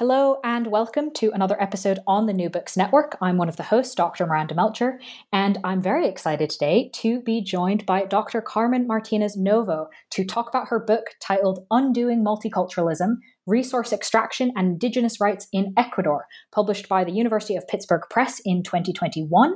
Hello and welcome to another episode on the New Books Network. I'm one of the hosts, Dr. Miranda Melcher, and I'm very excited today to be joined by Dr. Carmen Martinez Novo to talk about her book titled Undoing Multiculturalism Resource Extraction and Indigenous Rights in Ecuador, published by the University of Pittsburgh Press in 2021,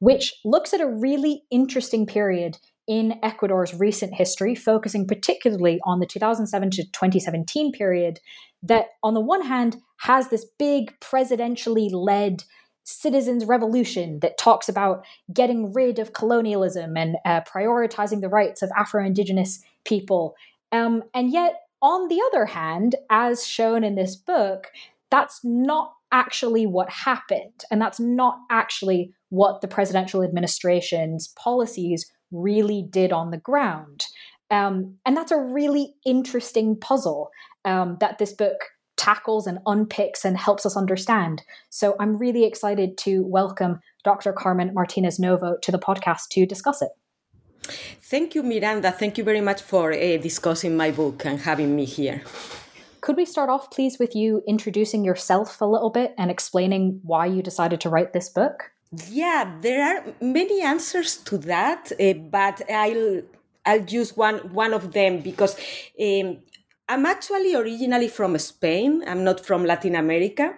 which looks at a really interesting period in Ecuador's recent history, focusing particularly on the 2007 to 2017 period, that on the one hand has this big presidentially led citizens' revolution that talks about getting rid of colonialism and uh, prioritizing the rights of Afro Indigenous people. Um, and yet, on the other hand, as shown in this book, that's not actually what happened. And that's not actually what the presidential administration's policies really did on the ground. Um, and that's a really interesting puzzle um, that this book tackles and unpicks and helps us understand. So I'm really excited to welcome Dr. Carmen Martinez Novo to the podcast to discuss it. Thank you, Miranda. Thank you very much for uh, discussing my book and having me here. Could we start off, please, with you introducing yourself a little bit and explaining why you decided to write this book? Yeah, there are many answers to that, uh, but I'll I'll use one one of them because um, I'm actually originally from Spain. I'm not from Latin America,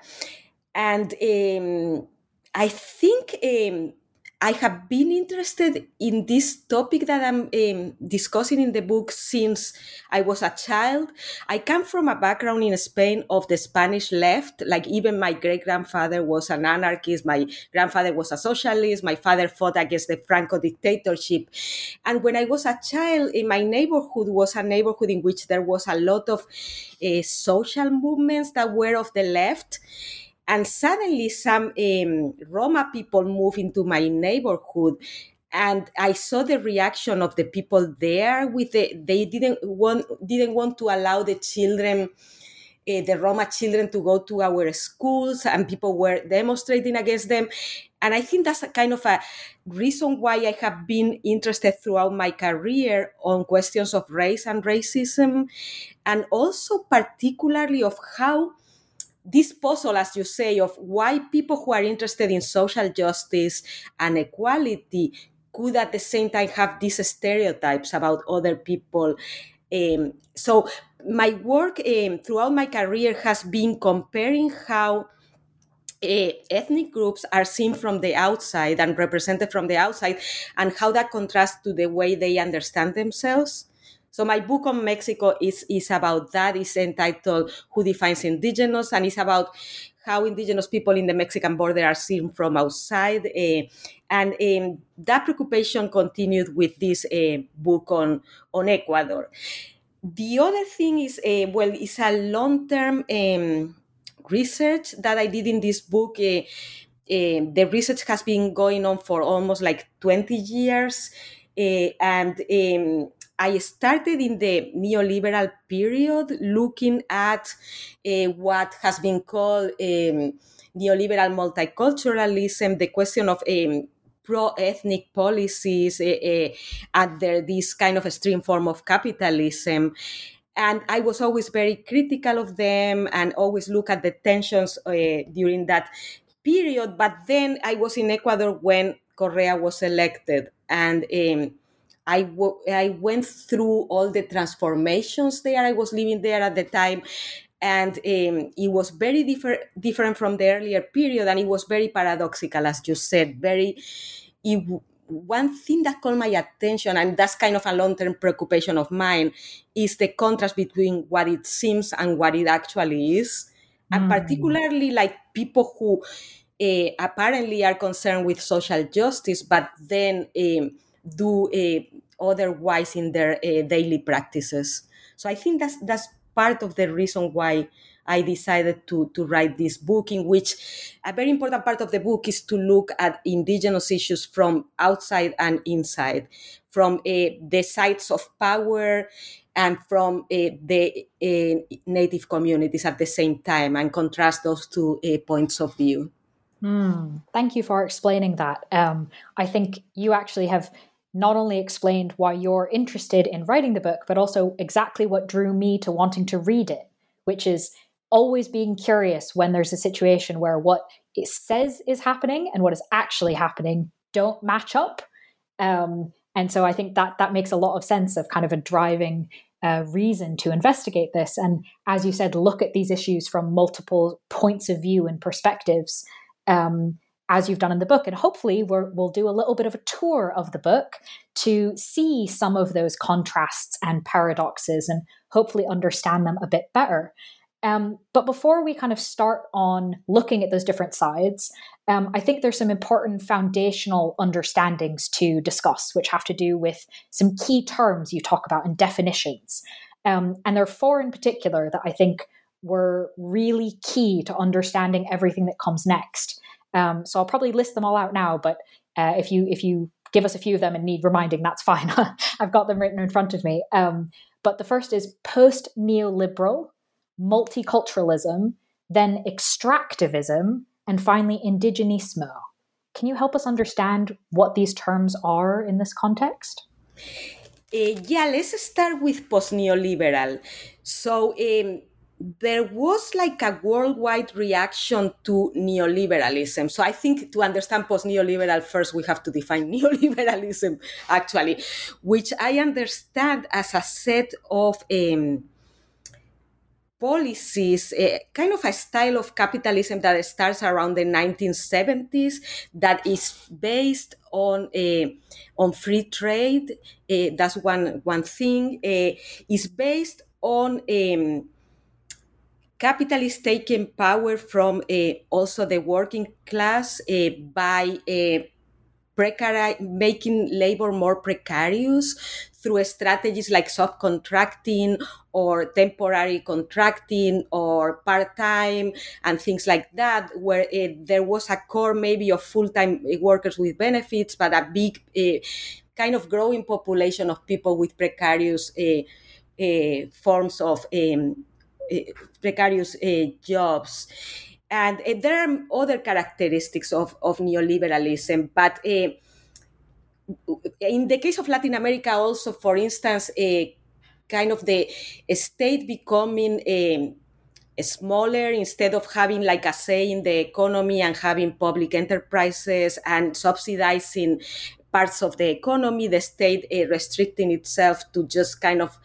and um, I think um, I have been interested in this topic that I'm um, discussing in the book since I was a child. I come from a background in Spain of the Spanish left. Like even my great grandfather was an anarchist. My grandfather was a socialist. My father fought against the Franco dictatorship. And when I was a child, in my neighborhood was a neighborhood in which there was a lot of uh, social movements that were of the left and suddenly some um, Roma people move into my neighborhood and I saw the reaction of the people there with the, they didn't want didn't want to allow the children uh, the Roma children to go to our schools and people were demonstrating against them. And I think that's a kind of a reason why I have been interested throughout my career on questions of race and racism and also particularly of how this puzzle, as you say, of why people who are interested in social justice and equality could at the same time have these stereotypes about other people. Um, so my work um, throughout my career has been comparing how uh, ethnic groups are seen from the outside and represented from the outside, and how that contrasts to the way they understand themselves. So my book on Mexico is, is about that. It's entitled Who Defines Indigenous? And it's about how indigenous people in the Mexican border are seen from outside. Uh, and um, that preoccupation continued with this uh, book on, on Ecuador. The other thing is, uh, well, it's a long-term um, research that I did in this book. Uh, the research has been going on for almost like 20 years. Uh, and um, I started in the neoliberal period looking at uh, what has been called um, neoliberal multiculturalism, the question of um, pro-ethnic policies uh, uh, under this kind of extreme form of capitalism and I was always very critical of them and always look at the tensions uh, during that period. But then I was in Ecuador when Correa was elected, and um, I, w- I went through all the transformations there. I was living there at the time, and um, it was very different different from the earlier period, and it was very paradoxical, as you said. Very, it, one thing that caught my attention, and that's kind of a long term preoccupation of mine, is the contrast between what it seems and what it actually is. Mm. And particularly, like people who uh, apparently are concerned with social justice, but then um, do uh, otherwise in their uh, daily practices. So I think that's that's part of the reason why I decided to, to write this book, in which a very important part of the book is to look at indigenous issues from outside and inside, from uh, the sites of power and from uh, the uh, native communities at the same time, and contrast those two points of view. Mm, thank you for explaining that. Um, I think you actually have not only explained why you're interested in writing the book, but also exactly what drew me to wanting to read it, which is always being curious when there's a situation where what it says is happening and what is actually happening don't match up. Um, and so I think that that makes a lot of sense of kind of a driving uh, reason to investigate this. And as you said, look at these issues from multiple points of view and perspectives, um, as you've done in the book. And hopefully, we will do a little bit of a tour of the book to see some of those contrasts and paradoxes and hopefully understand them a bit better. Um, but before we kind of start on looking at those different sides, um, I think there's some important foundational understandings to discuss, which have to do with some key terms you talk about and definitions. Um, and there are four in particular that I think were really key to understanding everything that comes next. Um, so I'll probably list them all out now, but uh, if you if you give us a few of them and need reminding, that's fine. I've got them written in front of me. Um, but the first is post neoliberal multiculturalism, then extractivism, and finally indigenismo. Can you help us understand what these terms are in this context? Uh, yeah, let's start with post neoliberal. So, um, there was like a worldwide reaction to neoliberalism. So I think to understand post neoliberal, first we have to define neoliberalism, actually, which I understand as a set of um, policies, uh, kind of a style of capitalism that starts around the 1970s that is based on uh, on free trade. Uh, that's one one thing. is based on um, capitalists taking power from also the working class by precari- making labor more precarious through strategies like subcontracting or temporary contracting or part-time and things like that where uh, there was a core maybe of full-time workers with benefits but a big uh, kind of growing population of people with precarious uh, forms of um, precarious jobs. And uh, there are other characteristics of, of neoliberalism, but in the case of Latin America, also, for instance, uh, kind of the state becoming um, smaller instead of having like a say in the economy and having public enterprises and subsidizing parts of the economy, the state uh, restricting itself to just kind of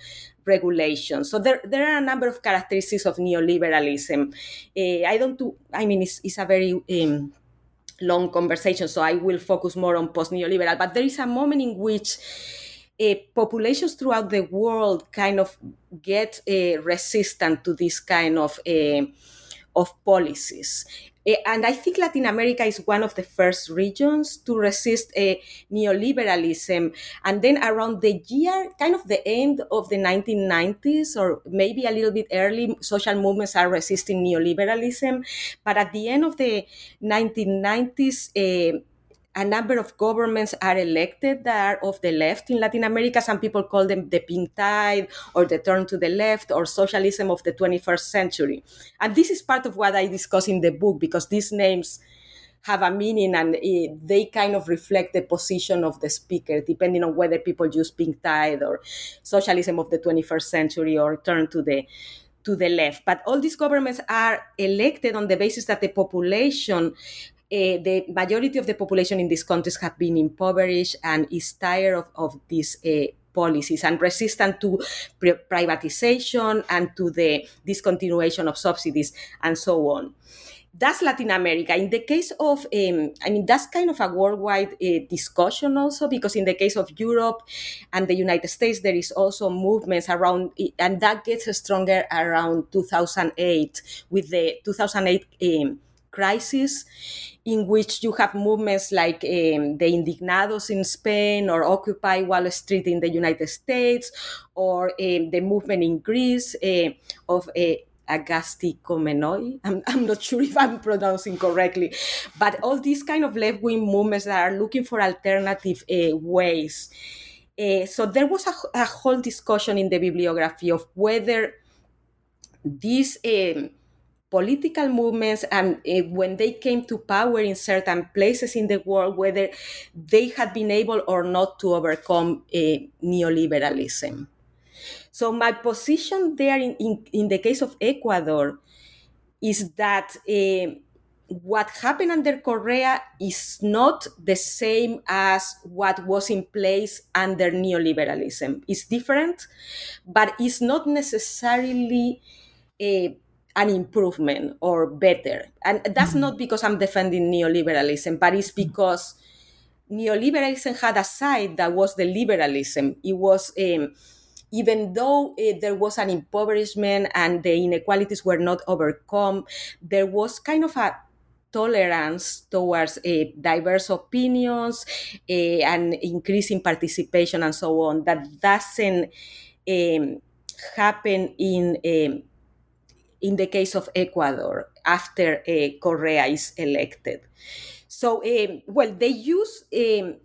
regulation. So there, there are a number of characteristics of neoliberalism. Uh, I don't do, I mean, it's, it's a very um, long conversation, so I will focus more on post neoliberal. But there is a moment in which uh, populations throughout the world kind of get uh, resistant to this kind of of policies. Eh, and I think Latin America is one of the first regions to resist a neoliberalism. And then around the year, kind of the end of the 1990s, or maybe a little bit early, social movements are resisting neoliberalism. But at the end of the 1990s, uh, a number of governments are elected that are of the left in Latin America. Some people call them the pink tide or the turn to the left or socialism of the 21st century. And this is part of what I discuss in the book because these names have a meaning and it, they kind of reflect the position of the speaker, depending on whether people use pink tide or socialism of the 21st century or turn to the to the left. But all these governments are elected on the basis that the population uh, the majority of the population in these countries have been impoverished and is tired of, of these uh, policies and resistant to privatization and to the discontinuation of subsidies and so on. That's Latin America. In the case of, um, I mean, that's kind of a worldwide uh, discussion also, because in the case of Europe and the United States, there is also movements around, and that gets stronger around 2008 with the 2008 um, crisis in which you have movements like um, the Indignados in Spain or Occupy Wall Street in the United States or um, the movement in Greece uh, of uh, Agasti Komenoi. I'm, I'm not sure if I'm pronouncing correctly, but all these kind of left wing movements that are looking for alternative uh, ways. Uh, so there was a, a, whole discussion in the bibliography of whether these um, political movements and uh, when they came to power in certain places in the world, whether they had been able or not to overcome uh, neoliberalism. So my position there in, in, in, the case of Ecuador is that uh, what happened under Correa is not the same as what was in place under neoliberalism. It's different, but it's not necessarily uh, an improvement or better. And that's mm-hmm. not because I'm defending neoliberalism, but it's because neoliberalism had a side that was the liberalism. It was, um, even though uh, there was an impoverishment and the inequalities were not overcome, there was kind of a tolerance towards uh, diverse opinions uh, and increasing participation and so on that doesn't um, happen in um, in the case of Ecuador after uh, Correa is elected. So, um, well, they use, um,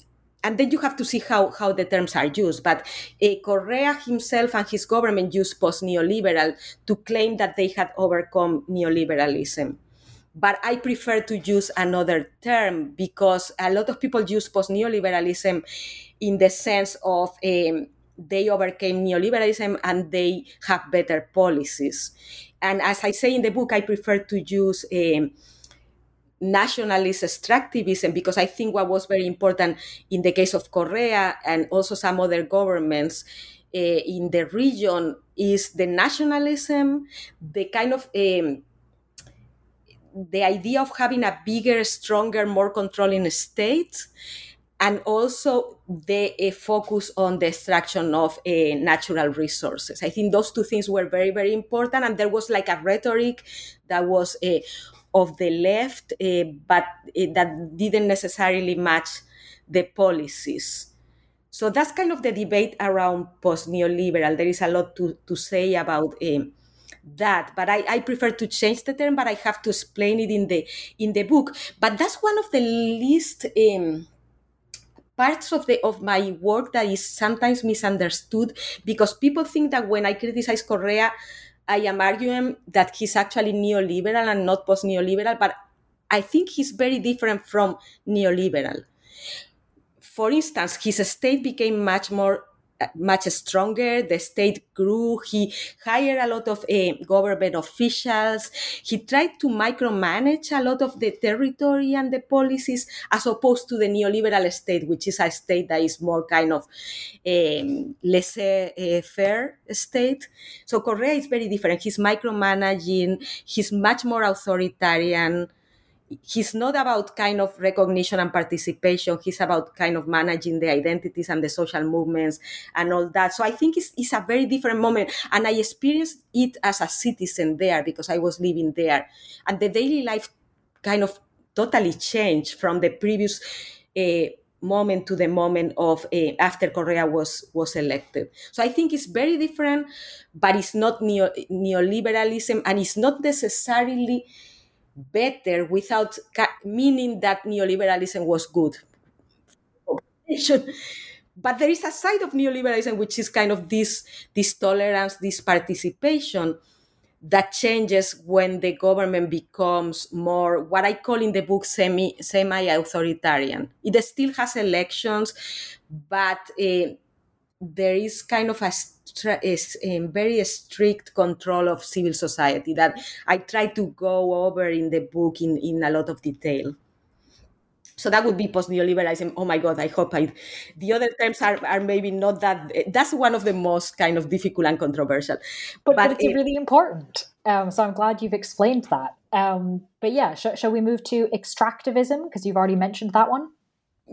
and then you have to see how, how the terms are used, but uh, Correa himself and his government used post neoliberal to claim that they had overcome neoliberalism. But I prefer to use another term because a lot of people use post neoliberalism in the sense of um, they overcame neoliberalism and they have better policies. And as I say in the book, I prefer to use um, nationalist extractivism because I think what was very important in the case of Correa and also some other governments uh, in the region is the nationalism, the kind of um, the idea of having a bigger, stronger, more controlling state and also the uh, focus on the extraction of uh, natural resources. I think those two things were very, very important. And there was like a rhetoric that was uh, of the left, but that didn't necessarily match the policies. So that's kind of the debate around post neoliberal. There is a lot to, to say about that but I, I prefer to change the term but i have to explain it in the in the book but that's one of the least um, parts of the of my work that is sometimes misunderstood because people think that when I criticize Correa, I am arguing that he's actually neoliberal and not post neoliberal, but I think he's very different from neoliberal. For instance, his state became much more much stronger. The state grew. He hired a lot of uh, government officials. He tried to micromanage a lot of the territory and the policies, as opposed to the neoliberal state, which is a state that is more kind of um, laissez-faire state. So Correa is very different. He's micromanaging. He's much more authoritarian he's not about kind of recognition and participation. He's about kind of managing the identities and the social movements and all that. So I think it's, it's a very different moment. And I experienced it as a citizen there because I was living there. And the daily life kind of totally changed from the previous uh, moment to the moment of uh, after Correa was was elected. So I think it's very different, but it's not neo, neoliberalism and it's not necessarily better without meaning that neoliberalism was good. But there is a side of neoliberalism which is kind of this, this tolerance, this participation that changes when the government becomes more what I call in the book semi semi authoritarian. It still has elections, but uh, there is kind of a, is a very strict control of civil society that I try to go over in the book in, in a lot of detail. So that would be post neoliberalism. Oh my God, I hope I. The other terms are, are maybe not that. That's one of the most kind of difficult and controversial. But, but, but it's it, really important. Um, so I'm glad you've explained that. Um, but yeah, sh- shall we move to extractivism? Because you've already mentioned that one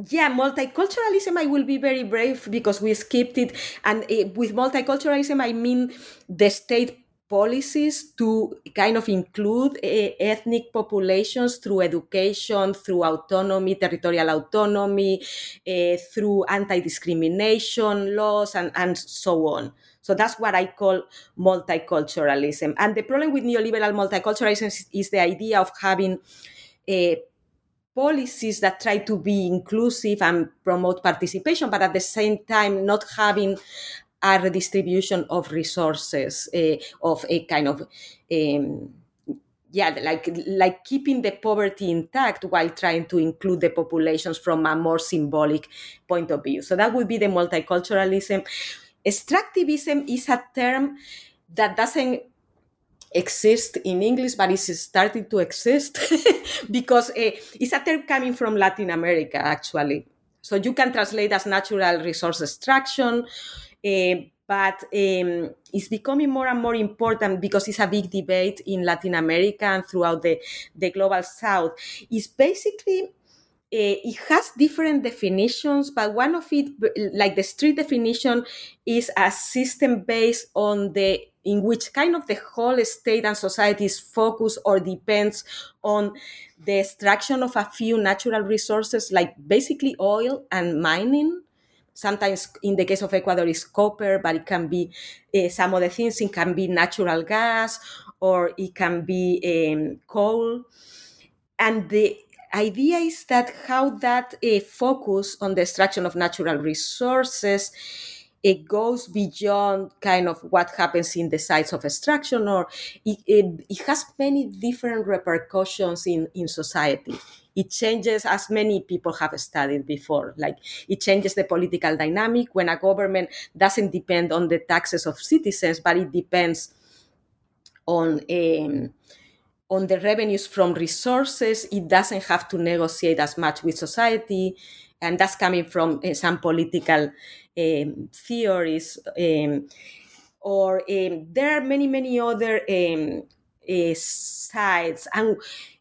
yeah multiculturalism i will be very brave because we skipped it. And uh, with multiculturalism i mean the state policies to kind of include uh, ethnic populations through education through autonomy territorial autonomy uh, through anti-discrimination laws and, and so on. So that's what i call multiculturalism. And the problem with neoliberal multiculturalism is, is the idea of having a policies that try to be inclusive and promote participation, but at the same time not having a redistribution of resources, uh, of a kind of um, yeah, like like keeping the poverty intact while trying to include the populations from a more symbolic point of view. So that would be the multiculturalism. Extractivism is a term that doesn't exist in English, but it's starting to exist because uh, it's a term coming from Latin America, actually. So you can translate as natural resource extraction, uh, but um, it's becoming more and more important because it's a big debate in Latin America and throughout the, the global south. It's basically it has different definitions, but one of it, like the street definition, is a system based on the in which kind of the whole state and society is focused or depends on the extraction of a few natural resources, like basically oil and mining. Sometimes, in the case of Ecuador, is copper, but it can be uh, some other things. It can be natural gas or it can be um, coal. And the idea is that how that uh, focus on the extraction of natural resources it goes beyond kind of what happens in the sites of extraction or it, it, it, has many different repercussions in, in society. It changes as many people have studied before like it changes the political dynamic. When a government doesn't depend on the taxes of citizens but it depends on um, on the revenues from resources it doesn't have to negotiate as much with society and that's coming from uh, some political um, theories. Um, or um, there are many, many other uh, sides. And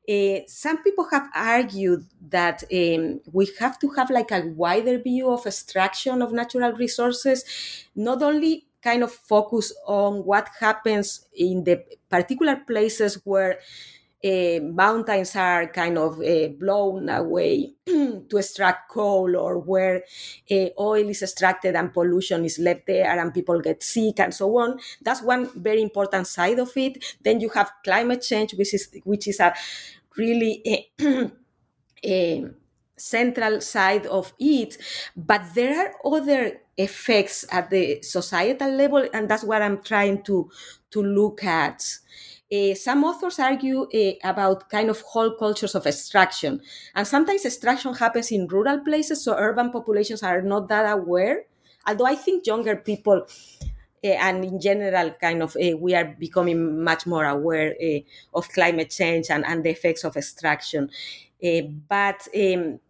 uh, some people have argued that um, we have to have like a wider view of extraction of natural resources, not only kind of focus on what happens in the particular places where uh, mountains are kind of uh, blown away to extract coal or where uh, oil is extracted and pollution is left there and people get sick and so on. That's one very important side of it. Then you have climate change, which is which is a really a central side of it. But there are other effects at the societal level, and that's what I'm trying to to look at. Uh, some authors argue uh, about kind of whole cultures of extraction. And sometimes extraction happens in rural places, so urban populations are not that aware. Although I think younger people uh, and in general, kind of, we are becoming much more aware of climate change and, and the effects of extraction. but um,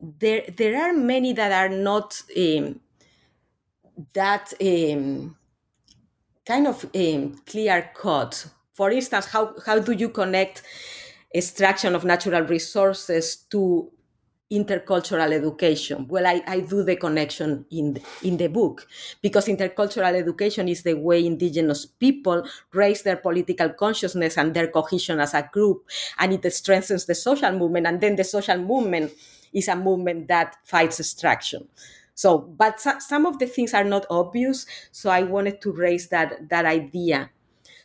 there, there are many that are not um, that um, kind of um, clear cut for instance, how, how do you connect extraction of natural resources to intercultural education? Well, I, I do the connection in, in the book because intercultural education is the way indigenous people raise their political consciousness and their cohesion as a group, and it strengthens the social movement. And then the social movement is a movement that fights extraction. So, but some of the things are not obvious. So I wanted to raise that, that idea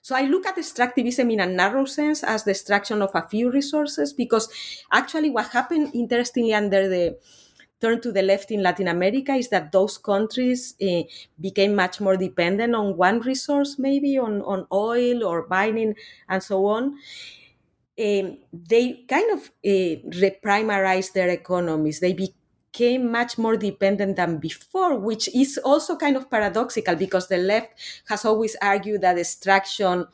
so I look at extractivism in a narrow sense as the extraction of a few resources because actually what happened interestingly under the turn to the left in Latin America is that those countries uh, became much more dependent on one resource, maybe on, on oil or mining and so on. Um, they kind of uh, reprimarized their economies. They became much more dependent than before, which is also kind of paradoxical because the left has always argued that extraction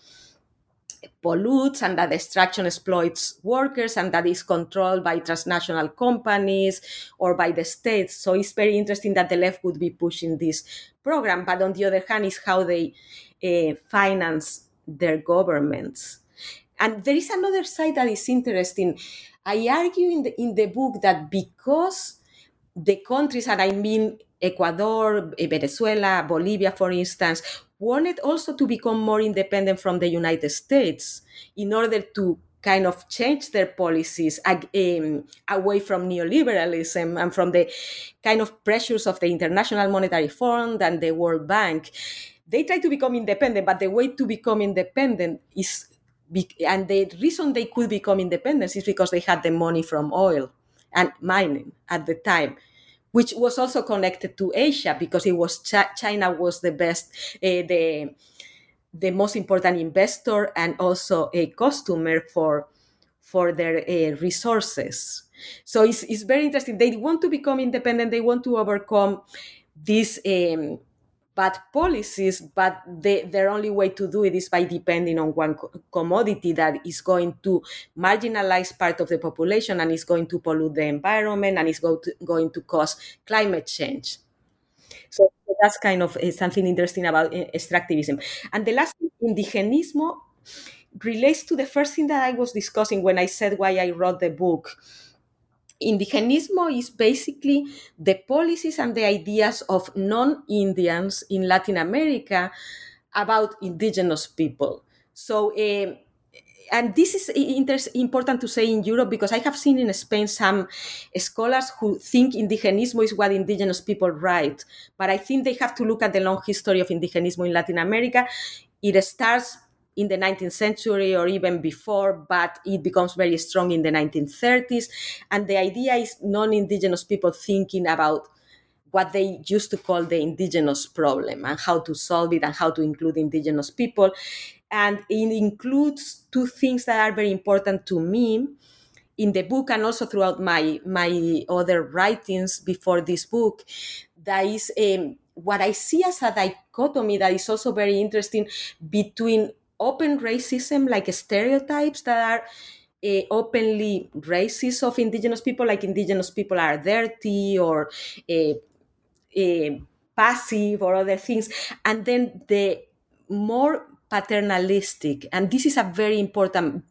pollutes and that extraction exploits workers and that is controlled by transnational companies or by the states. So it's very interesting that the left would be pushing this program. But on the other hand, is how they uh, finance their governments. And there is another side that is interesting. I argue in the, in the book that because the countries, and I mean Ecuador, eh, Venezuela, Bolivia, for instance, wanted also to become more independent from the United States in order to kind of change their policies away from neoliberalism and from the kind of pressures of the International Monetary Fund and the World Bank. They try to become independent, but the way to become independent is, and the reason they could become independent is because they had the money from oil and mining at the time which was also connected to Asia because it was Ch- China was the best, uh, the the most important investor and also a customer for for their uh, resources. So it's, it's very interesting. They want to become independent. They want to overcome this um, bad policies, but they, their only way to do it is by depending on one co- commodity that is going to marginalize part of the population and is going to pollute the environment and is go to, going to cause climate change. So that's kind of uh, something interesting about uh, extractivism. And the last indigenismo relates to the first thing that I was discussing when I said why I wrote the book indigenismo is basically the policies and the ideas of non-Indians in Latin America about indigenous people. So, uh, and this is inter- important to say in Europe because I have seen in Spain some scholars who think indigenismo is what indigenous people write, but I think they have to look at the long history of indigenismo in Latin America. It starts in the 19th century or even before, but it becomes very strong in the 1930s. And the idea is non indigenous people thinking about what they used to call the indigenous problem and how to solve it and how to include indigenous people. And it includes two things that are very important to me in the book and also throughout my my other writings before this book. That is um, what I see as a dichotomy that is also very interesting between open racism, like stereotypes that are uh, openly racist of indigenous people, like indigenous people are dirty or uh, uh, passive or other things, and then the more paternalistic, and this is a very important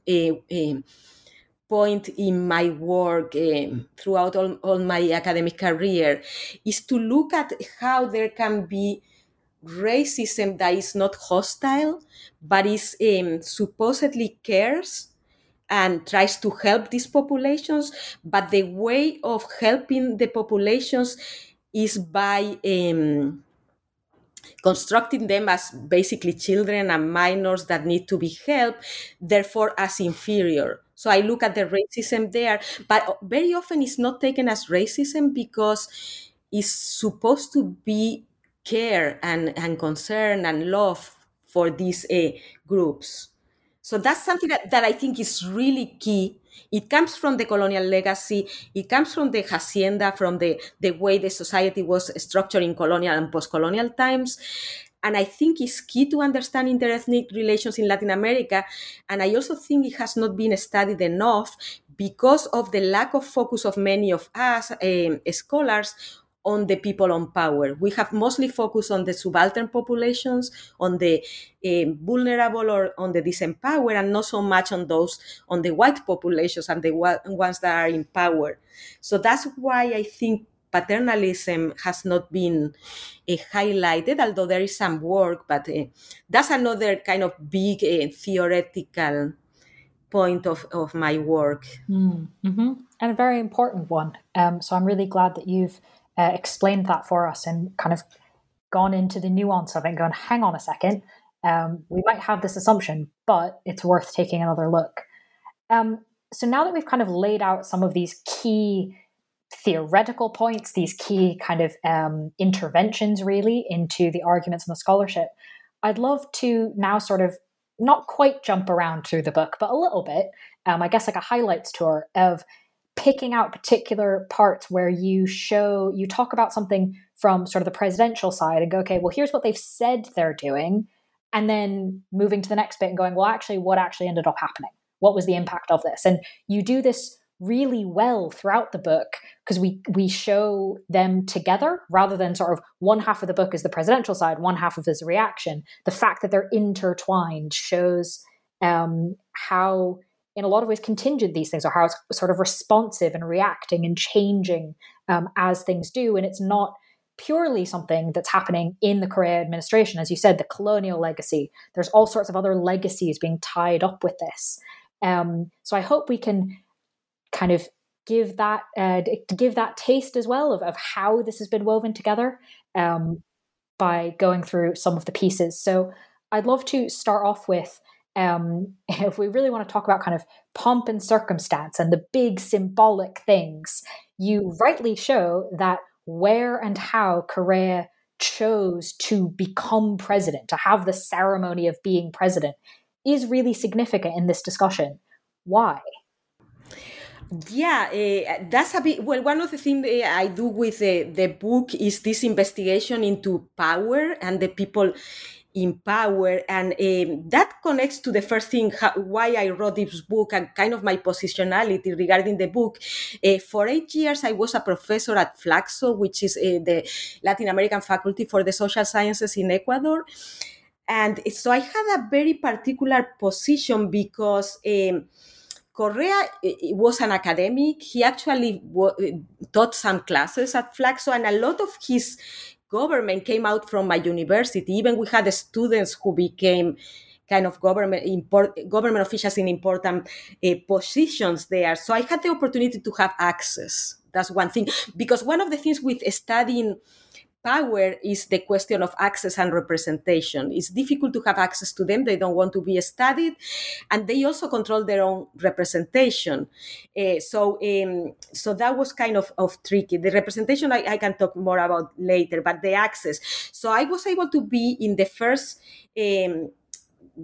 point in my work throughout all, all my academic career, is to look at how there can be racism that is not hostile, but is um, supposedly cares and tries to help these populations. But the way of helping the populations is by um, constructing them as basically children and minors that need to be helped, therefore as inferior. So I look at the racism there, but very often it's not taken as racism because it's supposed to be care and, and concern and love for these uh, groups. So that's something that, that I think is really key. It comes from the colonial legacy. It comes from the hacienda, from the, the way the society was structured in colonial and post-colonial times. And I think it's key to understand interethnic relations in Latin America. And I also think it has not been studied enough because of the lack of focus of many of us uh, scholars on the people on power. We have mostly focused on the subaltern populations, on the uh, vulnerable or on the disempowered, and not so much on those on the white populations and the ones that are in power. So that's why I think paternalism has not been uh, highlighted, although there is some work, but uh, that's another kind of big theoretical point of, of my work. Mm, mm-hmm. And a very important one. Um, so I'm really glad that you've uh, explained that for us and kind of gone into the nuance of it gone, hang on a second, um, we might have this assumption, but it's worth taking another look. Um, so now that we've kind of laid out some of these key theoretical points, these key kind of um, interventions really into the arguments and the scholarship. I'd love to now sort of not quite jump around through the book, but a little bit. Um, I guess like a highlights tour of picking out particular parts where you show you talk about something from sort of the presidential side and go, okay, well, here's what they've said they're doing, and then moving to the next bit and going, well, actually, what actually ended up happening? What was the impact of this? And you do this really well throughout the book because we we show them together rather than sort of one half of the book is the presidential side, one half of his reaction. The fact that they're intertwined shows um, how, in a lot of ways, contingent these things are, how it's sort of responsive and reacting and changing um, as things do, and it's not purely something that's happening in the Correa administration. As you said, the colonial legacy. There's all sorts of other legacies being tied up with this. Um, so I hope we can kind of give that uh, give that taste as well of, of how this has been woven together um, by going through some of the pieces. So I'd love to start off with um, if we really want to talk about kind of pomp and circumstance and the big symbolic things, you rightly show that where and how Correa chose to become president, to have the ceremony of being president, is really significant in this discussion. Why? Yeah, uh, that's a bit. Well, one of the things uh, I do with the book is this investigation into power and the people in power. And um, that connects to the first thing how, why I wrote this book and kind of my positionality regarding the book. Uh, for eight years, I was a professor at FLACSO, which is the Latin American faculty for the social sciences in Ecuador. And so I had a very particular position because. Um, Correa was an academic. He actually taught some classes at FLACSO, and a lot of his government came out from my university. Even we had students who became kind of government import, government officials in important uh, positions there. So I had the opportunity to have access. That's one thing. Because one of the things with studying power is the question of access and representation. It's difficult to have access to them. They don't want to be studied, and they also control their own representation. Uh, so, um, so that was kind of, of tricky. The representation I, I, can talk more about later, but the access. So I was able to be in the first. Um,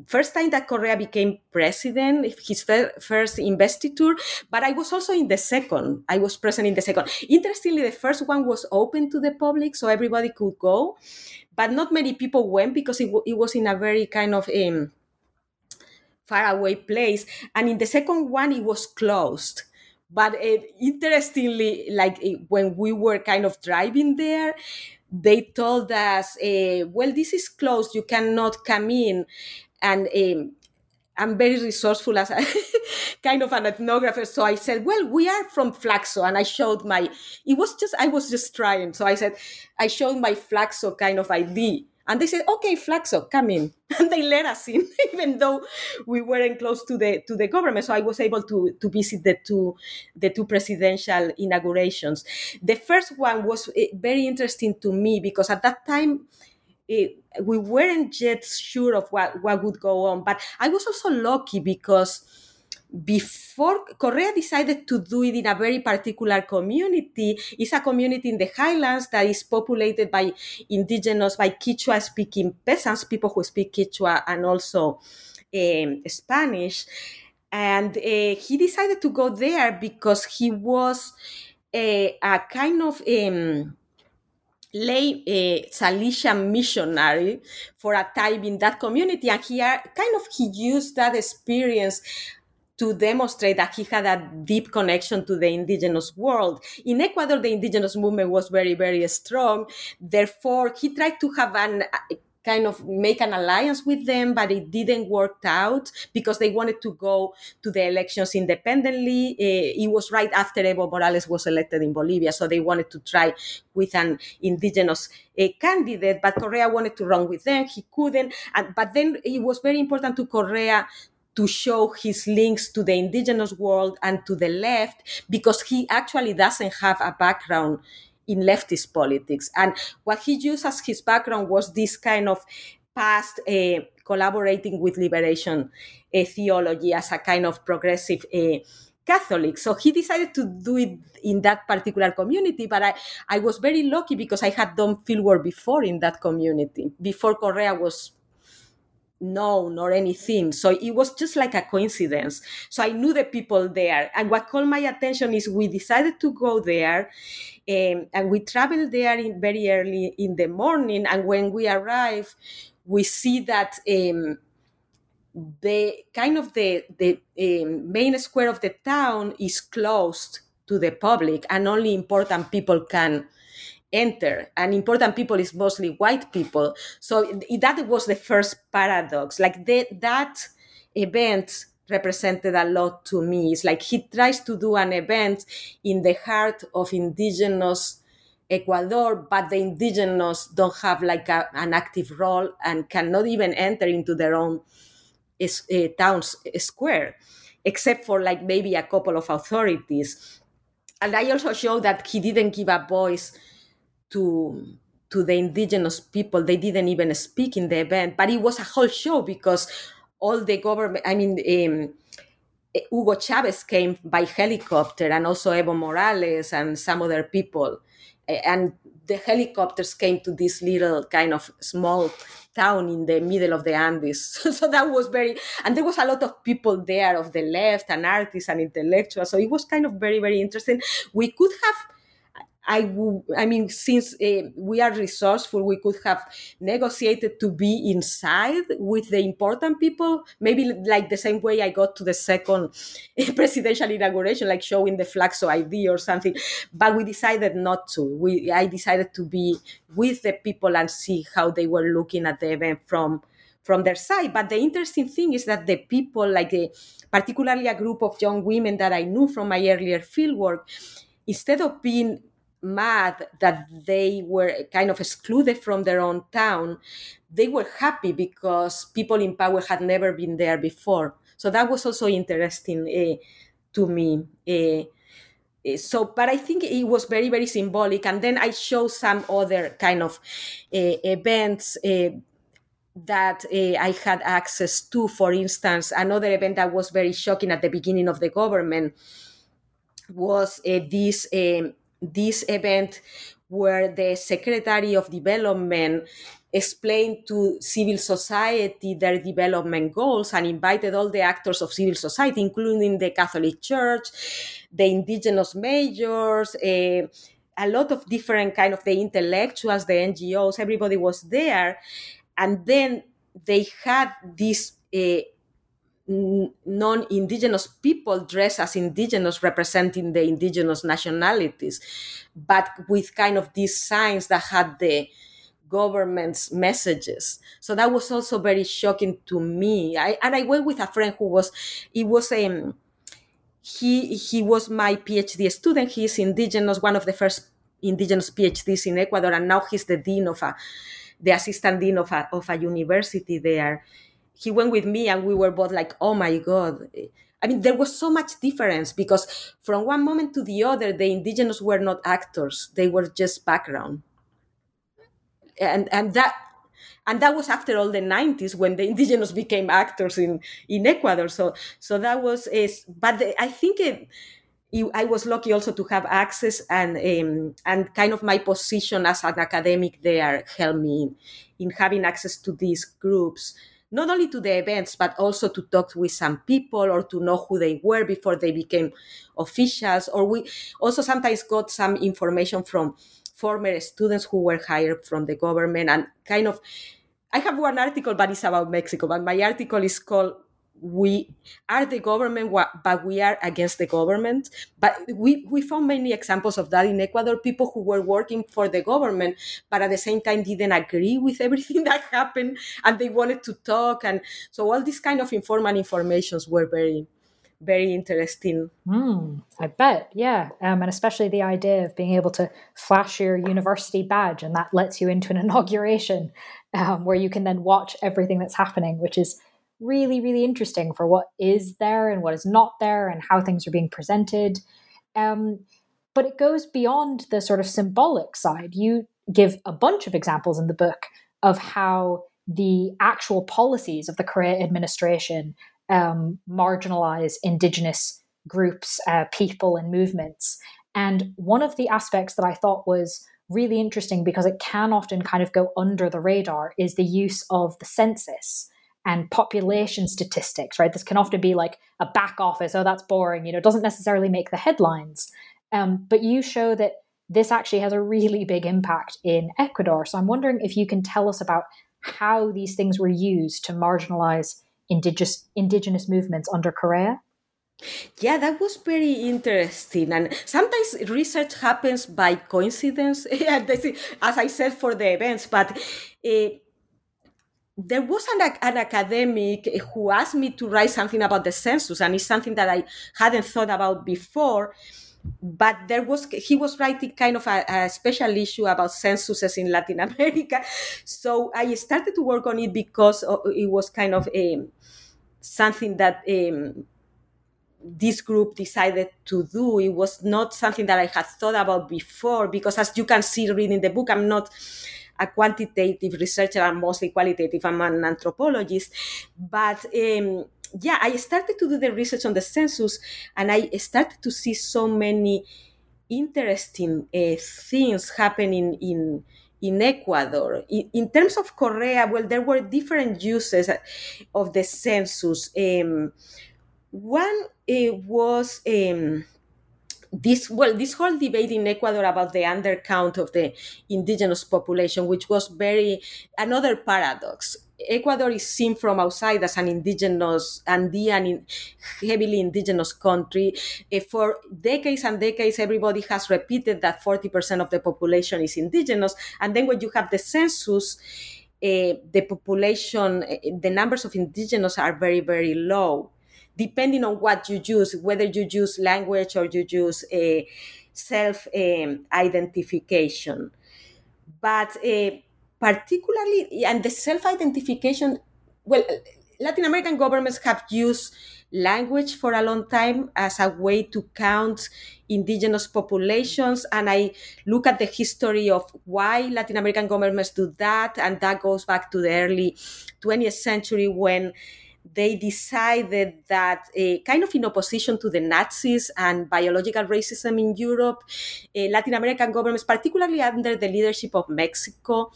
first time that Correa became president, his first investiture, but I was also in the second. I was present in the second. Interestingly, the first one was open to the public, so everybody could go, but not many people went because it, it was in a very kind of um, far away place. And in the second one, it was closed. But uh, interestingly, like uh, when we were kind of driving there, they told us, uh, well, this is closed, you cannot come in and um, I'm very resourceful as a kind of an ethnographer. So I said, well, we are from FLACSO. And I showed my, it was just, I was just trying. So I said, I showed my FLACSO kind of ID. And they said, okay, FLACSO, come in. And they let us in, even though we weren't close to the to the government. So I was able to, to visit the two the two presidential inaugurations. The first one was eh, very interesting to me because at that time it, we weren't yet sure of what, what would go on. But I was also lucky because before Correa decided to do it in a very particular community, it's a community in the highlands that is populated by indigenous, by Quechua speaking peasants, people who speak Quechua and also um, Spanish. And uh, he decided to go there because he was a, a kind of um, lay a Salesian missionary for a time in that community, and he kind of he used that experience to demonstrate that he had a deep connection to the indigenous world. In Ecuador, the indigenous movement was very, very strong. Therefore, he tried to have an kind of make an alliance with them, but it didn't work out because they wanted to go to the elections independently. Uh, it was right after Evo Morales was elected in Bolivia, so they wanted to try with an indigenous uh, candidate, but Correa wanted to run with them. He couldn't, and, but then it was very important to Correa to show his links to the indigenous world and to the left because he actually doesn't have a background in leftist politics. And what he used as his background was this kind of past uh, collaborating with liberation uh, theology as a kind of progressive uh, Catholic. So he decided to do it in that particular community. But I, I was very lucky because I had done fieldwork before in that community, before Correa was known or anything. So it was just like a coincidence. So I knew the people there. And what called my attention is we decided to go there um, and we traveled there in very early in the morning. And when we arrive, we see that um, the kind of the, the um, main square of the town is closed to the public and only important people can enter and important people is mostly white people. So that was the first paradox. Like that event represented a lot to me. It's like he tries to do an event in the heart of indigenous ecuador but the indigenous don't have like a, an active role and cannot even enter into their own uh, town's square except for like maybe a couple of authorities. And i also show that he didn't give a voice to to the indigenous people. They didn't even speak in the event, but it was a whole show because all the government. I mean. Um, Hugo Chavez came by helicopter, and also Evo Morales and some other people. And the helicopters came to this little kind of small town in the middle of the Andes. so that was very, and there was a lot of people there of the left and artists and intellectuals. So it was kind of very, very interesting. We could have I, w- I mean, since uh, we are resourceful, we could have negotiated to be inside with the important people, maybe like the same way I got to the second presidential inauguration, like showing the FLACSO ID or something. But we decided not to. We, I decided to be with the people and see how they were looking at the event from from their side. But the interesting thing is that the people, like a, particularly a group of young women that I knew from my earlier fieldwork, instead of being mad that they were kind of excluded from their own town, they were happy because people in power had never been there before. So that was also interesting uh, to me. Uh, so but i think it was very very symbolic and then i show some other kind of uh, events uh, that uh, i had access to for instance another event that was very shocking at the beginning of the government was this um, this event where the Secretary of Development explained to civil society their development goals and invited all the actors of civil society, including the Catholic Church, the indigenous mayors, uh, a lot of different kind of the intellectuals, the NGOs, everybody was there. And then they had this uh, non-indigenous people dressed as indigenous representing the indigenous nationalities but with kind of these signs that had the government's messages. So that was also very shocking to me. I, and i went with a friend who was it was a um, he he was my phd student. He is indigenous one of the first indigenous phds in ecuador and now he's the dean of a the assistant dean of a, of a university there he went with me and we were both like oh my god. I mean there was so much difference because from one moment to the other the indigenous were not actors they were just background. And and that and that was after all the 90s when the indigenous became actors in in ecuador. So so that was is but the, i think it, I was lucky also to have access and um, and kind of my position as an academic there helped me in, in having access to these groups not only to the events, but also to talk with some people or to know who they were before they became officials. Or we also sometimes got some information from former students who were hired from the government and kind of. I have one article, but it's about Mexico. But my article is called we are the government, but we are against the government. But we, we found many examples of that in Ecuador, people who were working for the government, but at the same time didn't agree with everything that happened and they wanted to talk. And so all these kind of informal informations were very, very interesting. Mm, I bet, yeah. Um, and especially the idea of being able to flash your university badge and that lets you into an inauguration um, where you can then watch everything that's happening, which is really, really interesting for what is there and what is not there and how things are being presented. Um, but it goes beyond the sort of symbolic side. You give a bunch of examples in the book of how the actual policies of the Correa administration um, marginalize indigenous groups, uh, people, and movements. And one of the aspects that I thought was really interesting because it can often kind of go under the radar is the use of the census and population statistics, right? This can often be like a back office, oh, that's boring, you know, doesn't necessarily make the headlines. Um, but you show that this actually has a really big impact in Ecuador. So I'm wondering if you can tell us about how these things were used to marginalize indigenous indigenous movements under Correa. Yeah, that was very interesting. And sometimes research happens by coincidence, as I said for the events, but uh, there was an, an, academic who asked me to write something about the census, and it's something that I hadn't thought about before. But there was he was writing kind of a, a special issue about censuses in Latin America, so I started to work on it because uh, it was kind of um, something that um, this group decided to do. It was not something that I had thought about before because, as you can see reading the book, I'm not a quantitative researcher, I'm mostly qualitative. I'm an anthropologist. But um, yeah, I started to do the research on the census and I started to see so many interesting uh, things happening in in Ecuador. In, in, terms of Correa, well, there were different uses of the census. Um, one uh, was um, this well this whole debate in ecuador about the undercount of the indigenous population which was very another paradox. Ecuador is seen from outside as an indigenous andean heavily indigenous country. Uh, for decades and decades everybody has repeated that 40% of the population is indigenous. And then when you have the census uh, the population, uh, the numbers of indigenous are very, very low depending on what you use, whether you use language or you use a self um, identification. But uh, particularly, and the self identification, well, Latin American governments have used language for a long time as a way to count indigenous populations. And I look at the history of why Latin American governments do that. And that goes back to the early 20th century when they decided that, uh, kind of in opposition to the Nazis and biological racism in Europe, uh, Latin American governments, particularly under the leadership of Mexico,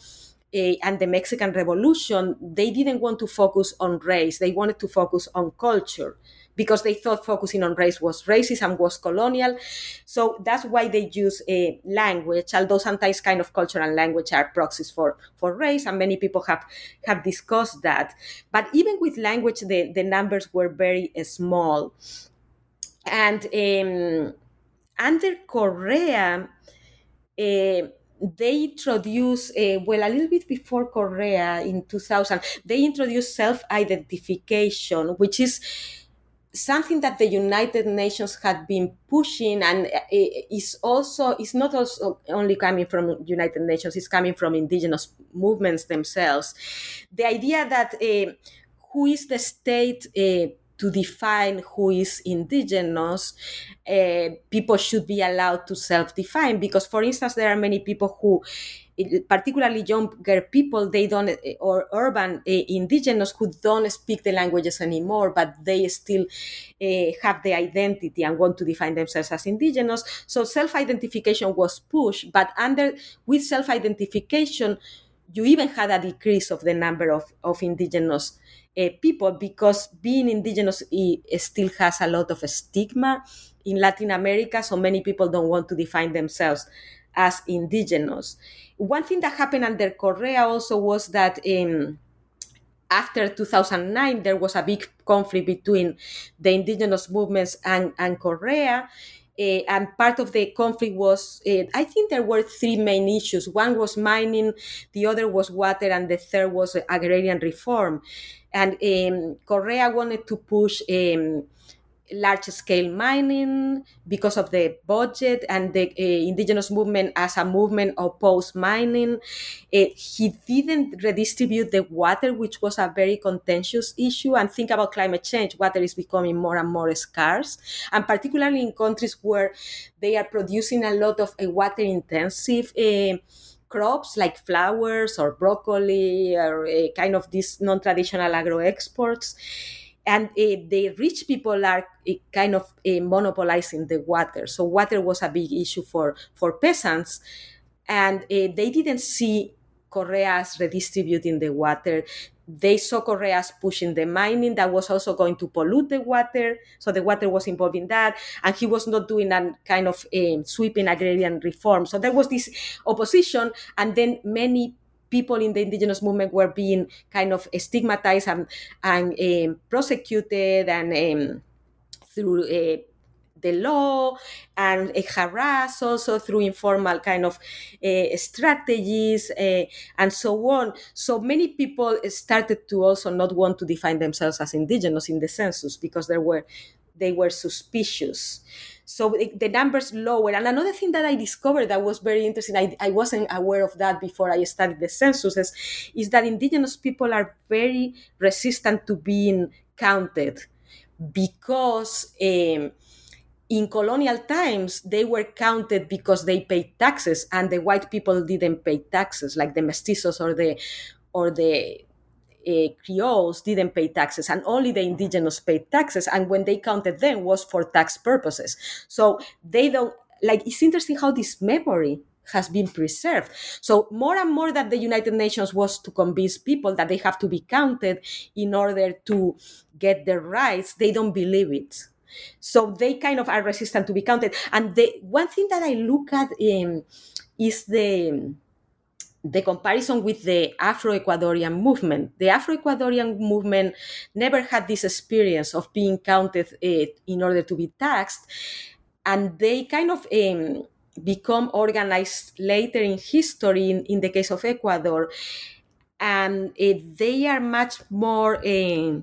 uh, and the Mexican Revolution, they didn't want to focus on race. They wanted to focus on culture because they thought focusing on race was racist and was colonial. So that's why they use a language, although sometimes kind of culture and language are proxies for, for race, and many people have, have discussed that. But even with language, the, the numbers were very small. And um, under Correa, uh, they introduced, uh, well, a little bit before Correa in 2000, they introduced self identification, which is something that the United Nations had been pushing and is also is not also only coming from United Nations, it's coming from indigenous movements themselves. The idea that uh, who is the state uh, to define who is indigenous, uh, people should be allowed to self-define because, for instance, there are many people who particularly younger people they don't or urban uh, indigenous who don't speak the languages anymore but they still uh, have the identity and want to define themselves as indigenous so self-identification was pushed but under with self-identification you even had a decrease of the number of, of indigenous uh, people because being indigenous still has a lot of stigma in Latin America. So many people don't want to define themselves as indigenous. One thing that happened under Correa also was that um, after 2009, there was a big conflict between the indigenous movements and, and Correa. Uh, and part of the conflict was, uh, I think there were three main issues. One was mining, the other was water, and the third was agrarian reform. And um, Correa wanted to push um, large scale mining because of the budget and the uh, indigenous movement as a movement opposed mining. Uh, he didn't redistribute the water, which was a very contentious issue. And think about climate change, water is becoming more and more scarce, and particularly in countries where they are producing a lot of uh, water intensive. crops like flowers or broccoli or kind of these non-traditional agro exports and uh, the rich people are uh, kind of uh, monopolizing the water. So water was a big issue for for peasants, and they didn't see correas redistributing the water. They saw correas pushing the mining that was also going to pollute the water. So the water was involved in that. And he was not doing a kind of um, sweeping agrarian reform. So there was this opposition. And then many people in the indigenous movement were being kind of stigmatized and, and um, prosecuted and um, through uh, the law and uh, harassed also through informal kind of uh, strategies uh, and so on. So many people started to also not want to define themselves as indigenous in the census because there were they were suspicious. So the numbers lower. And another thing that I discovered that was very interesting, I, I wasn't aware of that before I studied the censuses, is that indigenous people are very resistant to being counted because um, in colonial times they were counted because they paid taxes and the white people didn't pay taxes like the mestizos or the or the uh, Creoles didn't pay taxes, and only the indigenous paid taxes. And when they counted them, was for tax purposes. So they don't like. It's interesting how this memory has been preserved. So more and more that the United Nations was to convince people that they have to be counted in order to get their rights, they don't believe it. So they kind of are resistant to be counted. And the one thing that I look at um, is the the comparison with the Afro-Ecuadorian movement. The Afro-Ecuadorian movement never had this experience of being counted uh, in order to be taxed, and they kind of um, become organized later in history. In, in the case of Ecuador, and uh, they are much more uh,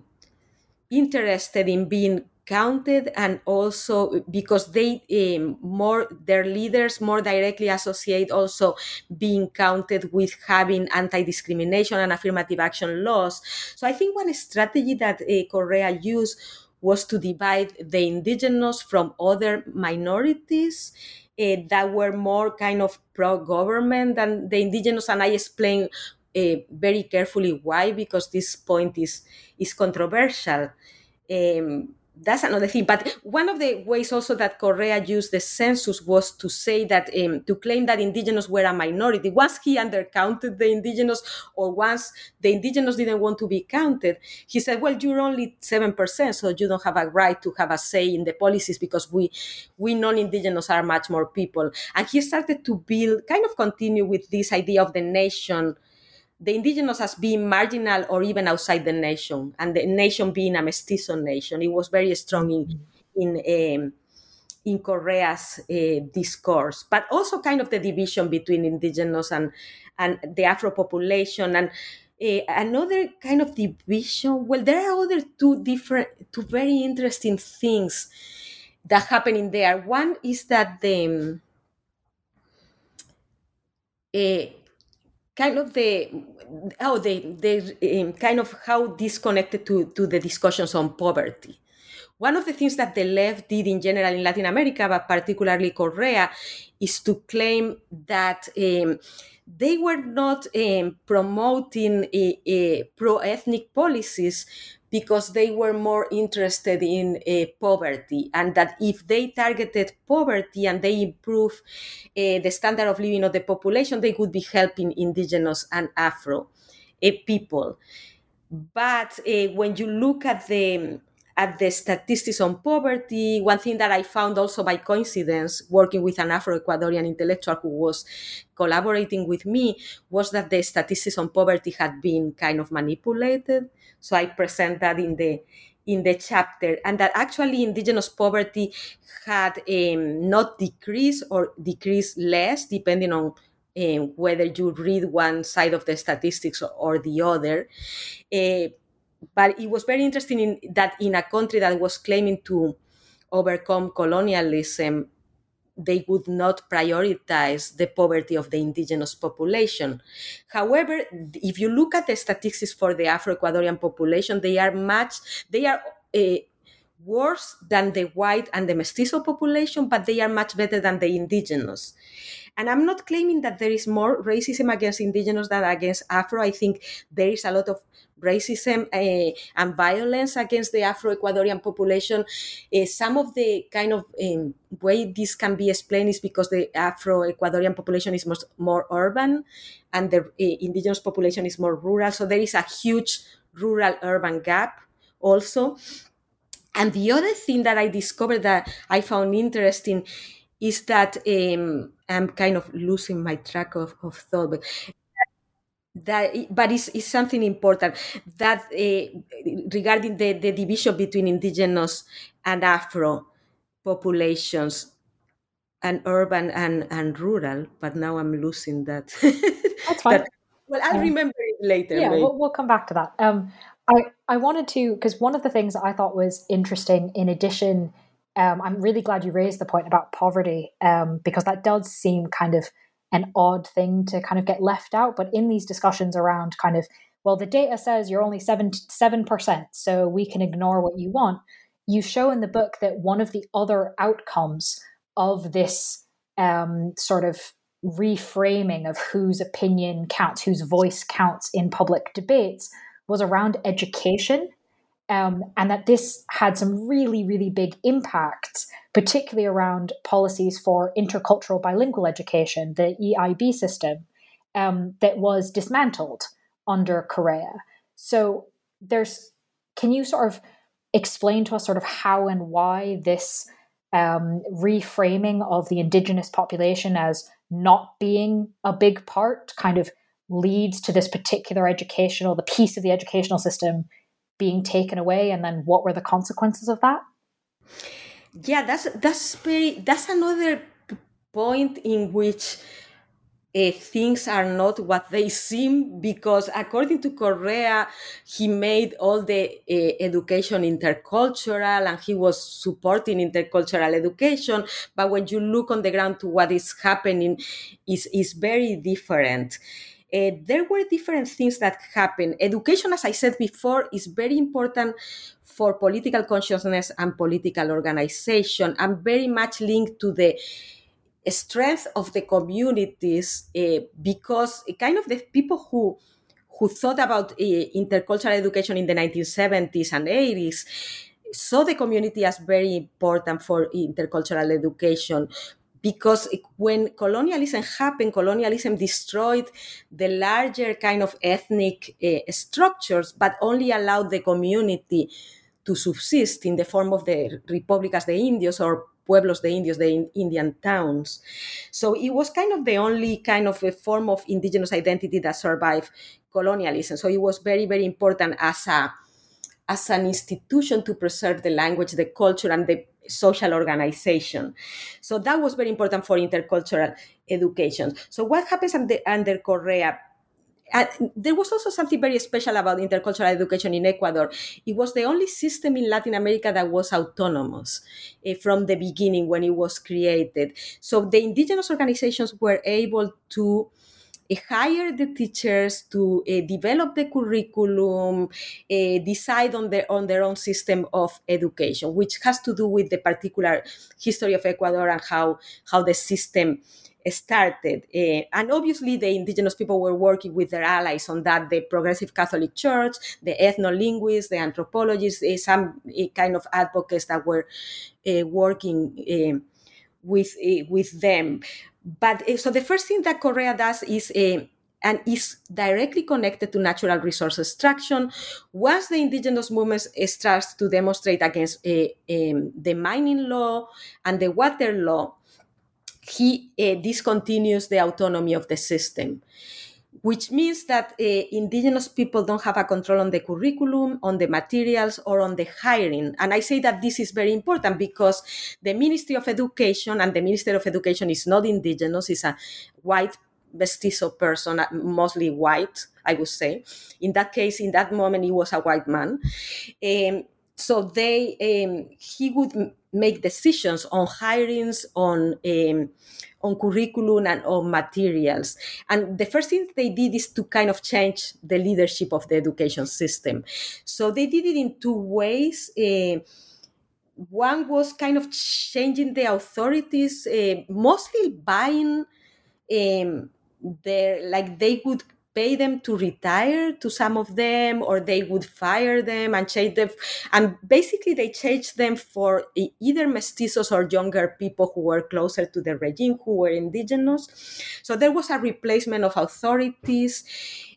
interested in being counted and also because they um, more their leaders more directly associate also being counted with having anti-discrimination and affirmative action laws. So i think one strategy that uh, correa used was to divide the indigenous from other minorities uh, that were more kind of pro-government than the indigenous and i explain uh, very carefully why because this point is is controversial. Um, that's another thing. But one of the ways also that Correa used the census was to say that, um, to claim that indigenous were a minority. Once he undercounted the indigenous, or once the indigenous didn't want to be counted, he said, well, you're only 7%, so you don't have a right to have a say in the policies because we, we non-indigenous are much more people. And he started to build, kind of continue with this idea of the nation the indigenous as being marginal or even outside the nation, and the nation being a mestizo nation. It was very strong in in um, in Correa's uh, discourse, but also kind of the division between indigenous and and the Afro population and. Uh, another kind of division. Well, there are other two different, two very interesting things that happen in there. One is that the uh, kind of the oh the the um, kind of how disconnected to to the discussions on poverty. One of the things that the left did in general in Latin America, but particularly Correa, is to claim that um, they were not um, promoting pro ethnic policies because they were more interested in uh, poverty, and that if they targeted poverty and they improve uh, the standard of living of the population, they would be helping indigenous and Afro uh, people. But uh, when you look at the at the statistics on poverty, one thing that I found also by coincidence, working with an Afro Ecuadorian intellectual who was collaborating with me, was that the statistics on poverty had been kind of manipulated. So I present that in the in the chapter, and that actually indigenous poverty had um, not decreased or decreased less, depending on um, whether you read one side of the statistics or the other. Uh, but it was very interesting in, that in a country that was claiming to overcome colonialism, they would not prioritize the poverty of the indigenous population. However, if you look at the statistics for the Afro-Ecuadorian population, they are much, they are uh, worse than the white and the mestizo population, but they are much better than the indigenous. And I'm not claiming that there is more racism against indigenous than against Afro. I think there is a lot of racism uh, and violence against the Afro-Ecuadorian population. Uh, some of the kind of um, way this can be explained is because the Afro-Ecuadorian population is most, more urban and the uh, indigenous population is more rural. So there is a huge rural-urban gap also. And the other thing that I discovered that I found interesting is that um, I'm kind of losing my track of, of thought, but that but it's, it's something important that uh, regarding the, the division between indigenous and afro populations and urban and, and rural but now i'm losing that. That's fine. That, well i'll um, remember it later yeah we'll, we'll, come back to that. Um, I, I wanted to because one of the things that i thought was interesting in addition um, i'm really glad you raised the point about poverty um, because that does seem kind of an odd thing to kind of get left out. But in these discussions around kind of, well, the data says you're only seven seven percent, so we can ignore what you want. You show in the book that one of the other outcomes of this um, sort of reframing of whose opinion counts, whose voice counts in public debates, was around education um, and that this had some really, really big impacts, particularly around policies for intercultural bilingual education, the EIB system, um, that was dismantled under Correa. So there's, can you sort of explain to us sort of how and why this um, reframing of the indigenous population as not being a big part kind of leads to this particular educational, the piece of the educational system being taken away and then what were the consequences of that yeah that's that's very that's another point in which uh, things are not what they seem because according to Correa, he made all the uh, education intercultural and he was supporting intercultural education. But when you look on the ground to what is happening, is is very different uh, there were different things that happened. Education, as I said before, is very important for political consciousness and political organization and very much linked to the strength of the communities uh, because kind of the people who who thought about uh, intercultural education in the 1970s and 80s saw the community as very important for intercultural education because when colonialism happened, colonialism destroyed the larger kind of ethnic uh, structures, but only allowed the community to subsist in the form of the repúblicas de indios or pueblos de indios, the Indian towns. So it was kind of the only kind of a form of indigenous identity that survived colonialism. So it was very, very important as a as an institution to preserve the language, the culture, and the social organization. So that was very important for intercultural education. So what happens under, under Correa? Uh, there was also something very special about intercultural education in Ecuador. It was the only system in Latin America that was autonomous uh, from the beginning when it was created. So the indigenous organizations were able to hire the teachers to uh, develop the curriculum, uh, decide on their on their own system of education, which has to do with the particular history of Ecuador and how how the system started. Uh, and obviously, the indigenous people were working with their allies on that the Progressive Catholic Church, the ethno-linguists, the anthropologists, uh, some uh, kind of advocates that were working with, with them. But uh, so the first thing that Correa does is uh, and is directly connected to natural resource extraction. Once the indigenous movement starts to demonstrate against um, the mining law and the water law, he uh, discontinues the autonomy of the system which means that uh, indigenous people don't have a control on the curriculum, on the materials, or on the hiring. And I say that this is very important because the Ministry of Education and the Minister of Education is not indigenous, it's a white mestizo person, uh, mostly white, I would say. In that case, in that moment, he was a white man. Um, so they, um, he would make decisions on hirings, on um, on curriculum and on materials. And the first thing they did is to kind of change the leadership of the education system. So they did it in two ways. Uh, one was kind of changing the authorities, uh, mostly buying um, their like they would pay them to retire to some of them or they would fire them and change them. And basically they changed them for either mestizos or younger people who were closer to the regime who were indigenous. So there was a replacement of authorities.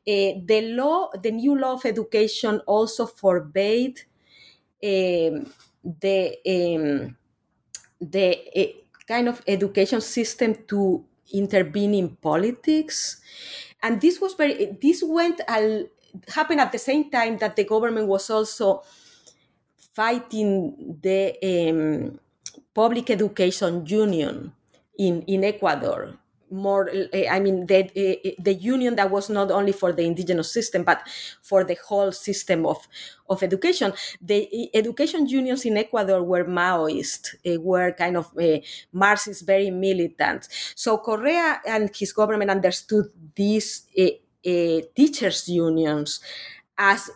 Uh, the law the new law of education also forbade um, the um, the uh, kind of education system to intervene in politics and this was very this went al, happened at the same time that the government was also fighting the um, public education union in, in Ecuador more eh, i mean the, eh, the union that was not only for the indigenous system but for the whole system of, of education. The eh, education unions in ecuador were maoist were kind of uh, marxist very militant. So correa and his government understood these uh, uh, teachers unions as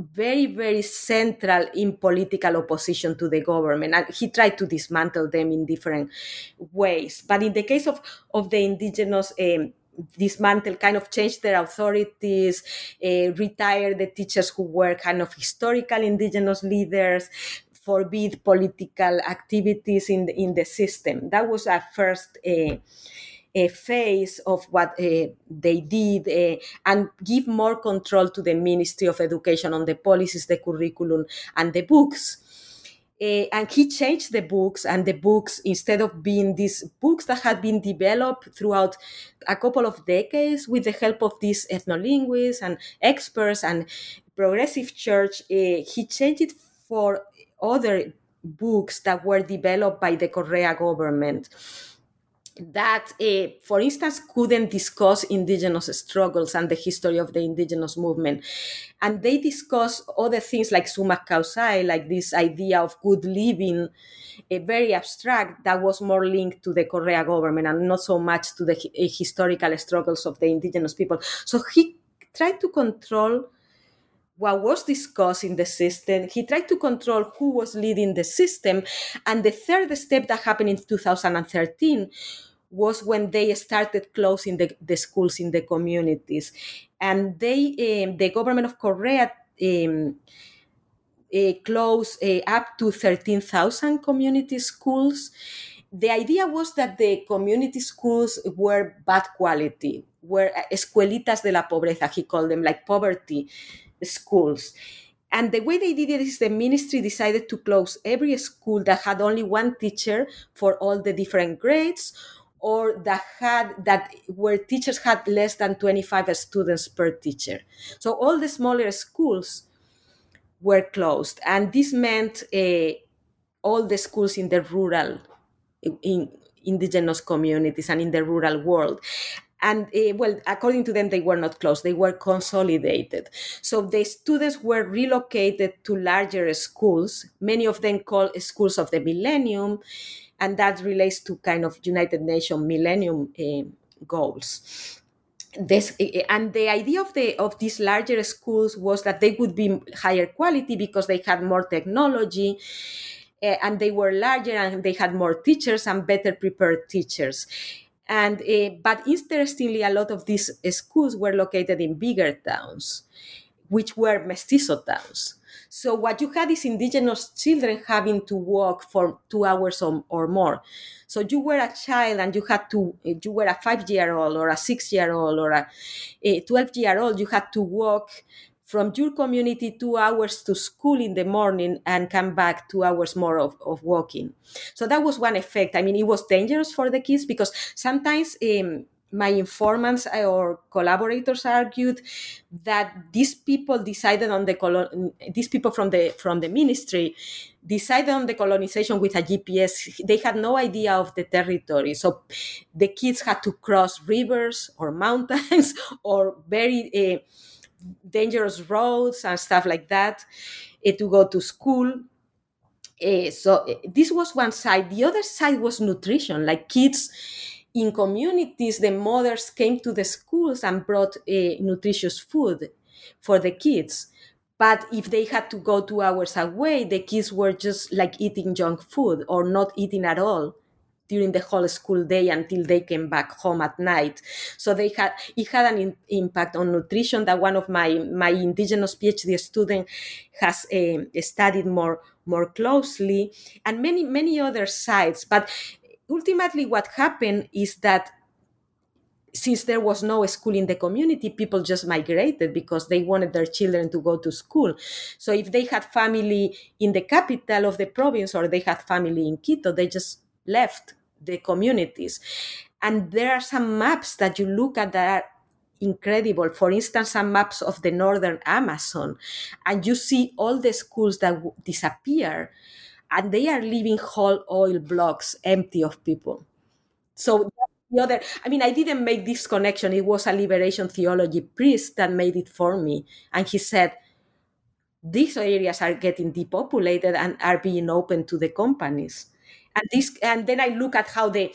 very, very central in political opposition to the government. And he tried to dismantle them in different ways. But in the case of, of the indigenous, um, dismantle, kind of change their authorities, uh, retire the teachers who were kind of historical indigenous leaders, forbid political activities in the, in the system. That was a first. Uh, phase of what uh, they did uh, and give more control to the Ministry of Education on the policies, the curriculum, and the books. Uh, and he changed the books, and the books, instead of being these books that had been developed throughout a couple of decades with the help of these ethnolinguists and experts and progressive church, he changed it for other books that were developed by the Correa government that, uh, for instance, couldn't discuss indigenous struggles and the history of the indigenous movement. And they discuss other things like sumak kawsay, like this idea of good living, a very abstract that was more linked to the Correa government and not so much to the uh, historical struggles of the indigenous people. So he tried to control what was discussed in the system. He tried to control who was leading the system. And the third step that happened in 2013 was when they started closing the, the schools in the communities. And they, um, the government of Correa, um, uh, closed uh, up to 13,000 community schools. The idea was that the community schools were bad quality, were uh, escuelitas de la pobreza, he called them, like poverty schools. And the way they did it is the ministry decided to close every school that had only one teacher for all the different grades or that had that where teachers had less than 25 students per teacher so all the smaller schools were closed and this meant uh, all the schools in the rural in indigenous communities and in the rural world and uh, well according to them they were not closed. They were consolidated. So the students were relocated to larger schools. Many of them called schools of the millennium and that relates to kind of United Nations Millennium uh, Goals. This, and the idea of the of these larger schools was that they would be higher quality because they had more technology uh, and they were larger and they had more teachers and better prepared teachers and uh, but interestingly a lot of these schools were located in bigger towns which were mestizo towns so what you had is indigenous children having to walk for two hours or, or more. So you were a child and you had to, you were a five-year-old or a six-year-old or a, a 12-year-old, you had to walk from your community two hours to school in the morning and come back two hours more of, of walking. So that was one effect. I mean, it was dangerous for the kids because sometimes um, my informants or collaborators argued that these people decided on the colon- these people from the from the ministry decided on the colonization with a GPS. They had no idea of the territory, so the kids had to cross rivers or mountains or very uh, dangerous roads and stuff like that uh, to go to school. Uh, so this was one side. The other side was nutrition, like kids in communities, the mothers came to the schools and brought nutritious food for the kids. but if they had to go two hours away, the kids were just like eating junk food or not eating at all during the whole school day until they came back home at night. So they had it had an in, impact on nutrition that one of my my indigenous PhD student has uh, studied more more closely, and many many other sites. But ultimately, what happened is that since there was no school in the community, people just migrated because they wanted their children to go to school. So if they had family in the capital of the province or they had family in Quito, they just left the communities. And there are some maps that you look at that are incredible. For instance, some maps of the northern Amazon, and you see all the schools that w- disappear, and they are leaving whole oil blocks empty of people. So the other i mean i didn't make this connection it was a liberation theology priest that made it for me and he said these areas are getting depopulated and are being open to the companies and this and then i look at how they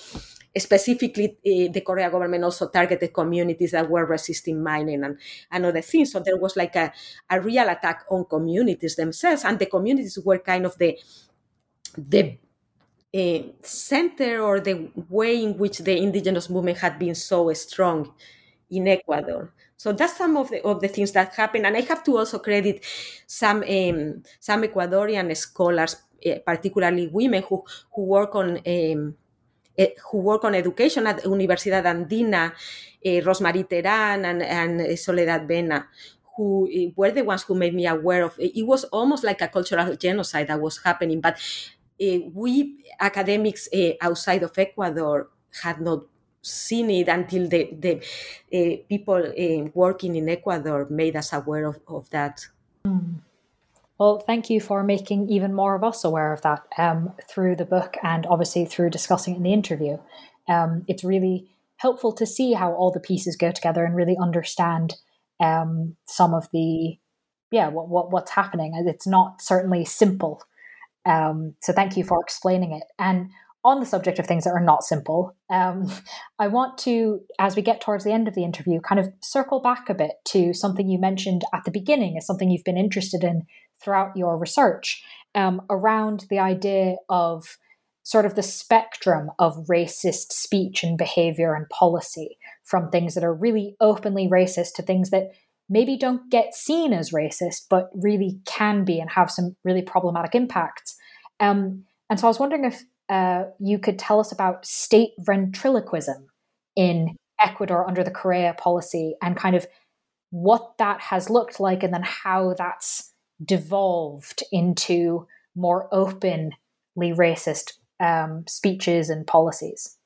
specifically uh, the Correa government also targeted communities that were resisting mining and, and other things. So there was like a, a real attack on communities themselves, and the communities were kind of the the uh, center or the way in which the indigenous movement had been so strong in Ecuador. So that's some of the of the things that happened, and I have to also credit some um, some Ecuadorian scholars, particularly women who who work on. Um, who work on education at Universidad Andina, uh, Rosemarie Terán and, and Soledad Mena, who were the ones who made me aware of it. It was almost like a cultural genocide that was happening, but uh, we academics uh, outside of Ecuador had not seen it until the, the uh, people working in Ecuador made us aware of, of that. Mm. Well, thank you for making even more of us aware of that um, through the book and obviously through discussing in the interview. Um, it's really helpful to see how all the pieces go together and really understand um, some of the yeah what, what what's happening. It's not certainly simple um, so thank you for explaining it. And on the subject of things that are not simple, um, I want to, as we get towards the end of the interview, kind of circle back a bit to something you mentioned at the beginning as something you've been interested in throughout your research um, around the idea of sort of the spectrum of racist speech and behavior and policy from things that are really openly racist to things that maybe don't get seen as racist, but really can be and have some really problematic impacts. Um, and so I was wondering if uh, you could tell us about state ventriloquism in Ecuador under the Correa policy and kind of what that has looked like and then how that's devolved into more openly racist um, speeches and policies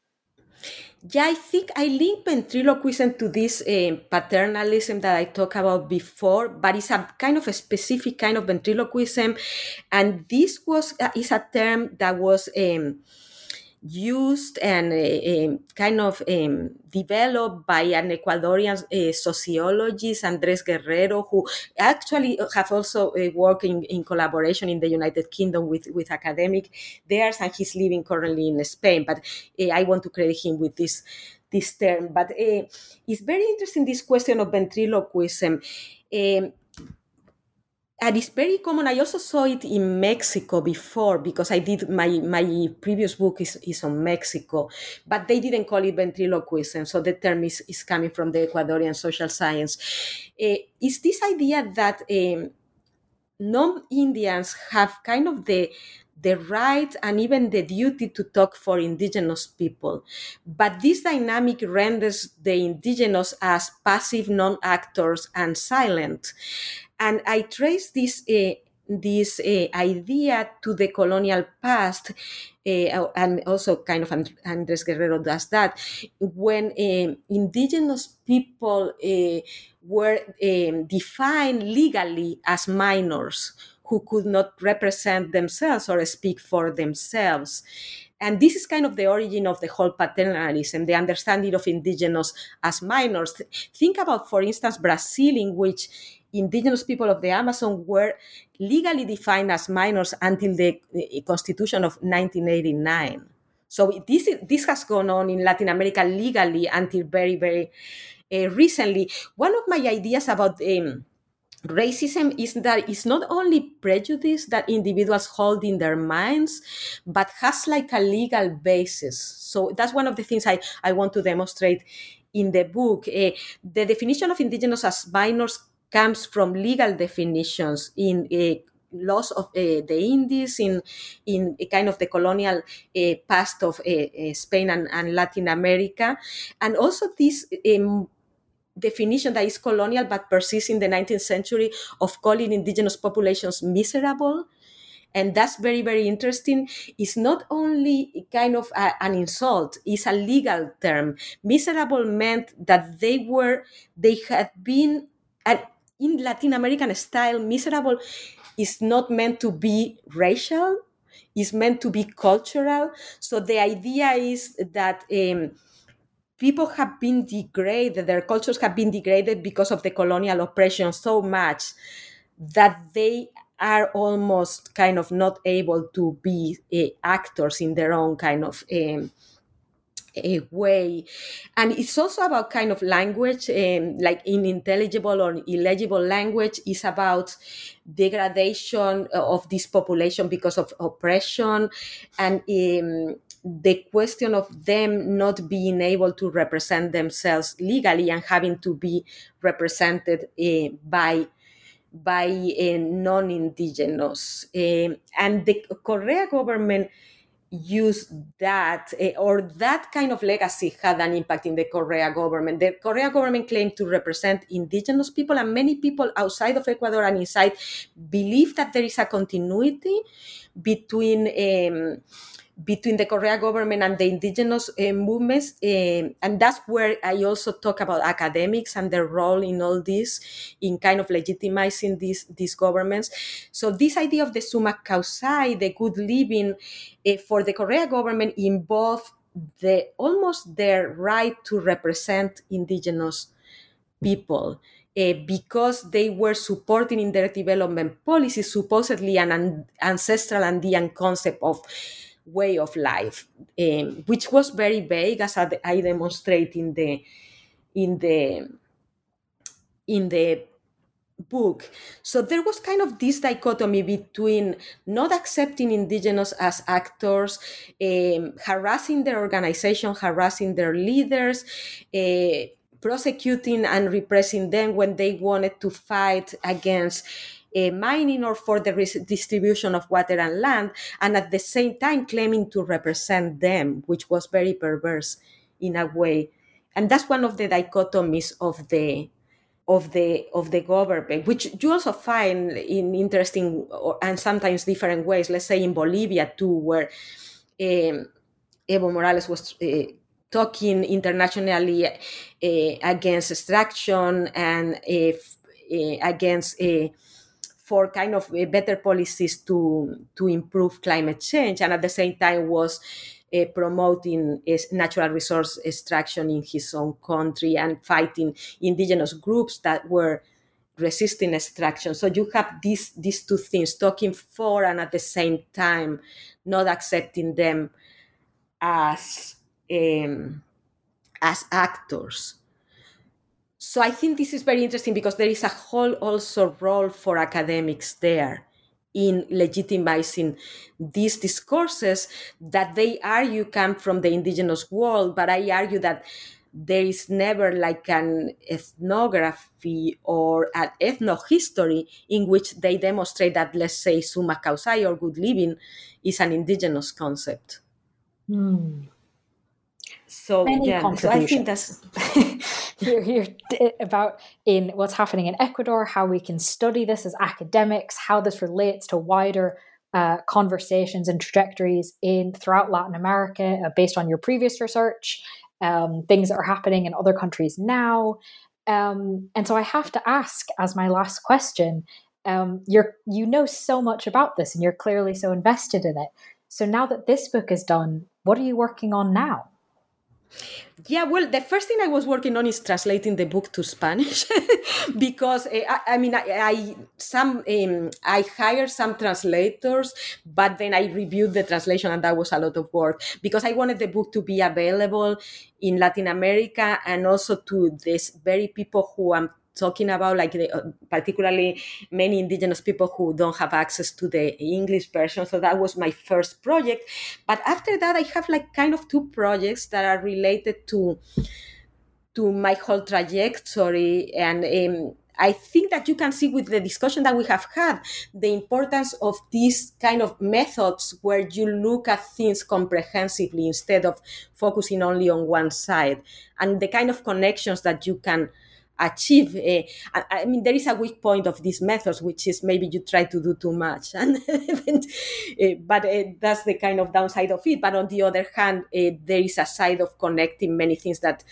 yeah, I think I link ventriloquism to this uh, paternalism that I talked about before, but it's a kind of a specific kind of ventriloquism, and this was uh, is a term that was. Um, used and uh, um, kind of um, developed by an Ecuadorian uh, sociologist, Andres Guerrero, who actually have also uh, worked in, in, collaboration in the United Kingdom with, with academic theirs, and he's living currently in Spain. But I want to credit him with this this term. But it's very interesting this question of ventriloquism. Um, and it's very common. I also saw it in Mexico before because I did my my previous book is, is on Mexico, but they didn't call it ventriloquism. So the term is, is coming from the Ecuadorian social science. Uh, is this idea that um, non-Indians have kind of the the right and even the duty to talk for indigenous people. But this dynamic renders the indigenous as passive non actors and silent. And I trace this uh, this uh, idea to the colonial past, uh, and also kind of Andres Guerrero does that, when uh, indigenous people uh, were um, defined legally as minors who could not represent themselves or speak for themselves. And this is kind of the origin of the whole paternalism, the understanding of indigenous as minors. Think about, for instance, Brazil, in which indigenous people of the Amazon were legally defined as minors until the, the Constitution of 1989. So this this has gone on in Latin America legally until very very uh, recently. One of my ideas about um, racism is that it's not only prejudice that individuals hold in their minds but has like a legal basis so that's one of the things i, I want to demonstrate in the book uh, the definition of indigenous as minors comes from legal definitions in uh, laws of uh, the Indies in in kind of the colonial uh, past of Spain and, and, Latin America, and also this. Um, definition that is colonial but persists in the 19th century of calling indigenous populations miserable. And that's very very interesting. It's not only kind of a, an insult it's a legal term. Miserable meant that they were they had been and in latin american style miserable is not meant to be racial it's meant to be cultural. So the idea is that um, people have been degraded, their cultures have been degraded because of the colonial oppression so much that they are almost kind of not able to be uh, actors in their own kind of um, a way. And it's also about kind of language um, like unintelligible or illegible language is about degradation of this population because of oppression and um, the question of them not being able to represent themselves legally and having to be represented uh, by by uh, non-indigenous. Uh, and the Correa government used that uh, or that kind of legacy had an impact in the Correa government. The Correa government claimed to represent indigenous people, and many people outside of Ecuador and inside believe that there is a continuity between. Um, between the Correa government and the indigenous uh, movements. Uh, and that's where I also talk about academics and their role in all this, in kind of legitimizing these, these governments. So, this idea of the sumak kawsay, the good living uh, for the Correa government involved the almost their right to represent indigenous people. Uh, because they were supporting in their development policies supposedly an, an ancestral Andean concept of way of life, um, which was very vague, as I demonstrate in the in the in the book. So there was kind of this dichotomy between not accepting indigenous as actors, um, harassing their organization, harassing their leaders. Uh, prosecuting and repressing them when they wanted to fight against uh, mining or for the distribution of water and land, and at the same time claiming to represent them, which was very perverse in a way. And that's one of the dichotomies of the of the of the government, which you also find in interesting and sometimes different ways. Let's say in Bolivia too, where um, Evo Morales was uh, talking internationally uh, against extraction and uh, against for kind of better policies to to improve climate change, and at the same time was uh, promoting uh, natural resource extraction in his own country and fighting indigenous groups that were resisting extraction. So you have these these two things talking for and at the same time not accepting them as um, as actors. So I think this is very interesting because there is a whole also role for academics there in legitimizing these discourses that they argue come from the indigenous world, but I argue that there is never like an ethnography or an ethnohistory in which they demonstrate that, let's say, sumak kawsay or good living is an indigenous concept. Mm. So, Many yeah, so I think that's you're about in what's happening in Ecuador, how we can study this as academics, how this relates to wider uh, conversations and trajectories in throughout Latin America, uh, based on your previous research, um, things that are happening in other countries now. Um, and so I have to ask, as my last question, um, you're you know so much about this, and you're clearly so invested in it. So now that this book is done, what are you working on now? Yeah, well, the first thing I was working on is translating the book to Spanish because uh, I, I, mean, I, I some um, I hired some translators, but then I reviewed the translation, and that was a lot of work because I wanted the book to be available in Latin America and also to these very people who I'm talking about like the, uh, particularly many indigenous people who don't have access to the english version. So that was my first project. But after that i have like kind of two projects that are related to to my whole trajectory. And um, I think that you can see with the discussion that we have had the importance of these kind of methods where you look at things comprehensively instead of focusing only on one side. And the kind of connections that you can achieve. Uh, I mean, there is a weak point of these methods, which is maybe you try to do too much, and uh, but uh, that's the kind of downside of it. But on the other hand, there is a side of connecting many things that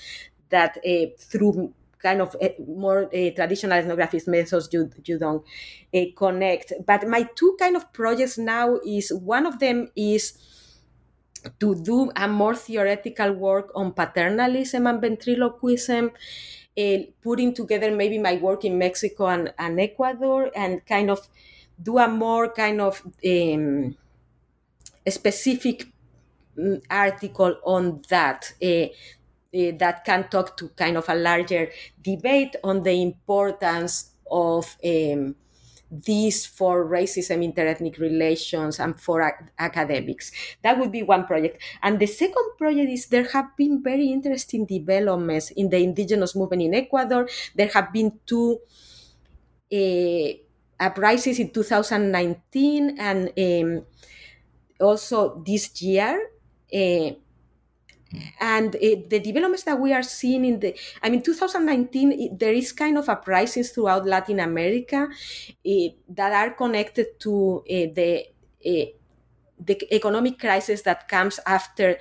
that through kind of more traditional ethnographic methods you you don't connect. But my two kind of projects now is one of them is to do a more theoretical work on paternalism and ventriloquism uh, putting together maybe my work in Mexico and, and Ecuador and kind of do a more kind of um, specific mm, article on that. Uh, uh, that can talk to kind of a larger debate on the importance of um, this for racism, interethnic relations, and for ac- academics. That would be one project. And the second project is there have been very interesting developments in the indigenous movement in Ecuador. There have been two uh, uprisings in 2019 and um, also this year. Uh, and it, the developments that we are seeing in the i mean 2019 it, there is kind of uprisings throughout latin america it, that are connected to uh, the uh, the economic crisis that comes after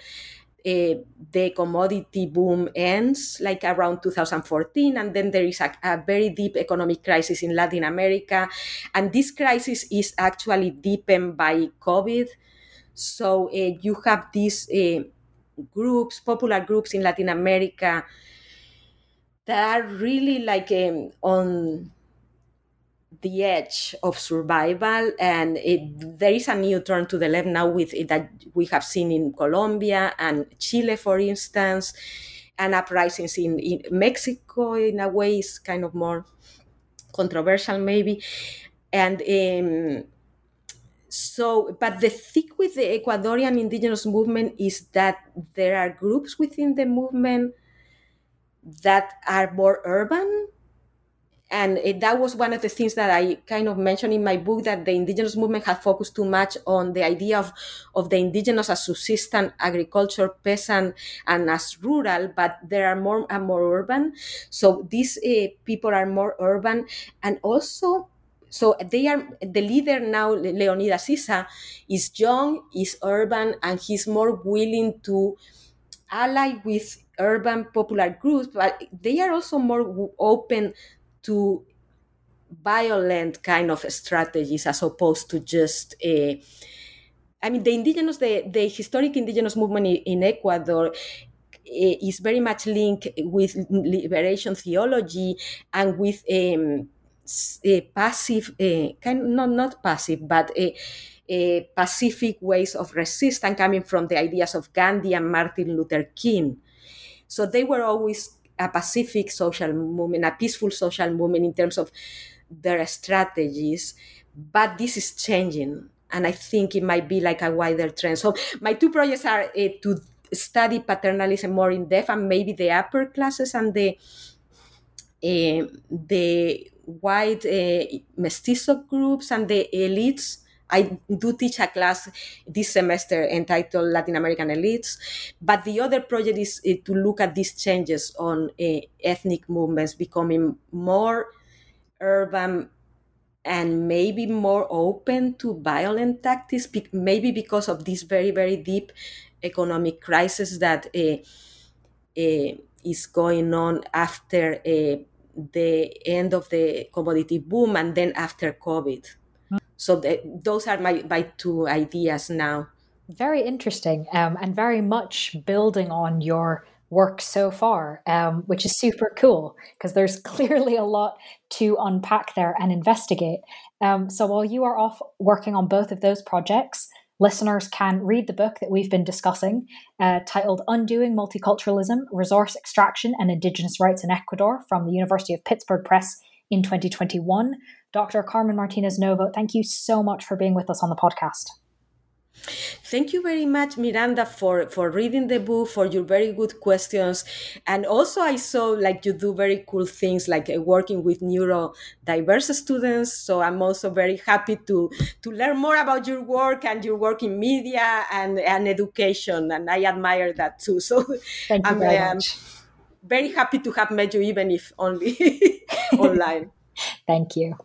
uh, the commodity boom ends, like around 2014, and then there is a, a, very deep economic crisis in Latin America, and this crisis is actually deepened by COVID. So you have this groups, popular groups in Latin America that are really like um, on the edge of survival. And it, there is a new turn to the left now with it that we have seen in colombia and chile for instance. And uprisings in, in mexico in a way is kind of more controversial maybe. And um, so, but the thing with the Ecuadorian indigenous movement is that there are groups within the movement that are more urban. And it, that was one of the things that I kind of mentioned in my book that the indigenous movement had focused too much on the idea of, of the indigenous as subsistent agriculture, peasant, and as rural, but there are more and more urban. So these uh, people are more urban. And also, so they are the leader now, Leonidas Iza, is young, is urban, and he's more willing to ally with urban popular groups, but they are also more open to violent kind of strategies as opposed to just uh, I mean, the indigenous, the, the historic indigenous movement in Ecuador eh, is very much linked with liberation theology and with um, passive, uh, kind not not passive, but uh, pacific ways of resistance coming from the ideas of Gandhi and Martin Luther King. So they were always a pacific social movement, a peaceful social movement in terms of their strategies. But this is changing, and I think it might be like a wider trend. So my two projects are uh, to study paternalism more in depth, and maybe the upper classes and the uh, the white uh, mestizo groups and the elites. I do teach a class this semester entitled Latin American Elites, but the other project is uh, to look at these changes on uh, ethnic movements becoming more urban and maybe more open to violent tactics, maybe because of this very, very deep economic crisis that uh, uh, is going on after uh, the end of the commodity boom and then after COVID. So the, those are my, my two ideas now. Very interesting um, and very much building on your work so far, um, which is super cool because there's clearly a lot to unpack there and investigate. Um, so while you are off working on both of those projects, Listeners can read the book that we've been discussing, uh, titled Undoing Multiculturalism Resource Extraction and Indigenous Rights in Ecuador from the University of Pittsburgh Press in 2021. Dr. Carmen Martinez Novo, thank you so much for being with us on the podcast. Thank you very much, Miranda, for, for reading the book, for your very good questions. And also, I saw like you do very cool things like uh, working with neurodiverse students. So I'm also very happy to, to learn more about your work and your work in media and, and education. And I admire that too. So Thank you I'm very, um, very happy to have met you, even if only online. Thank you.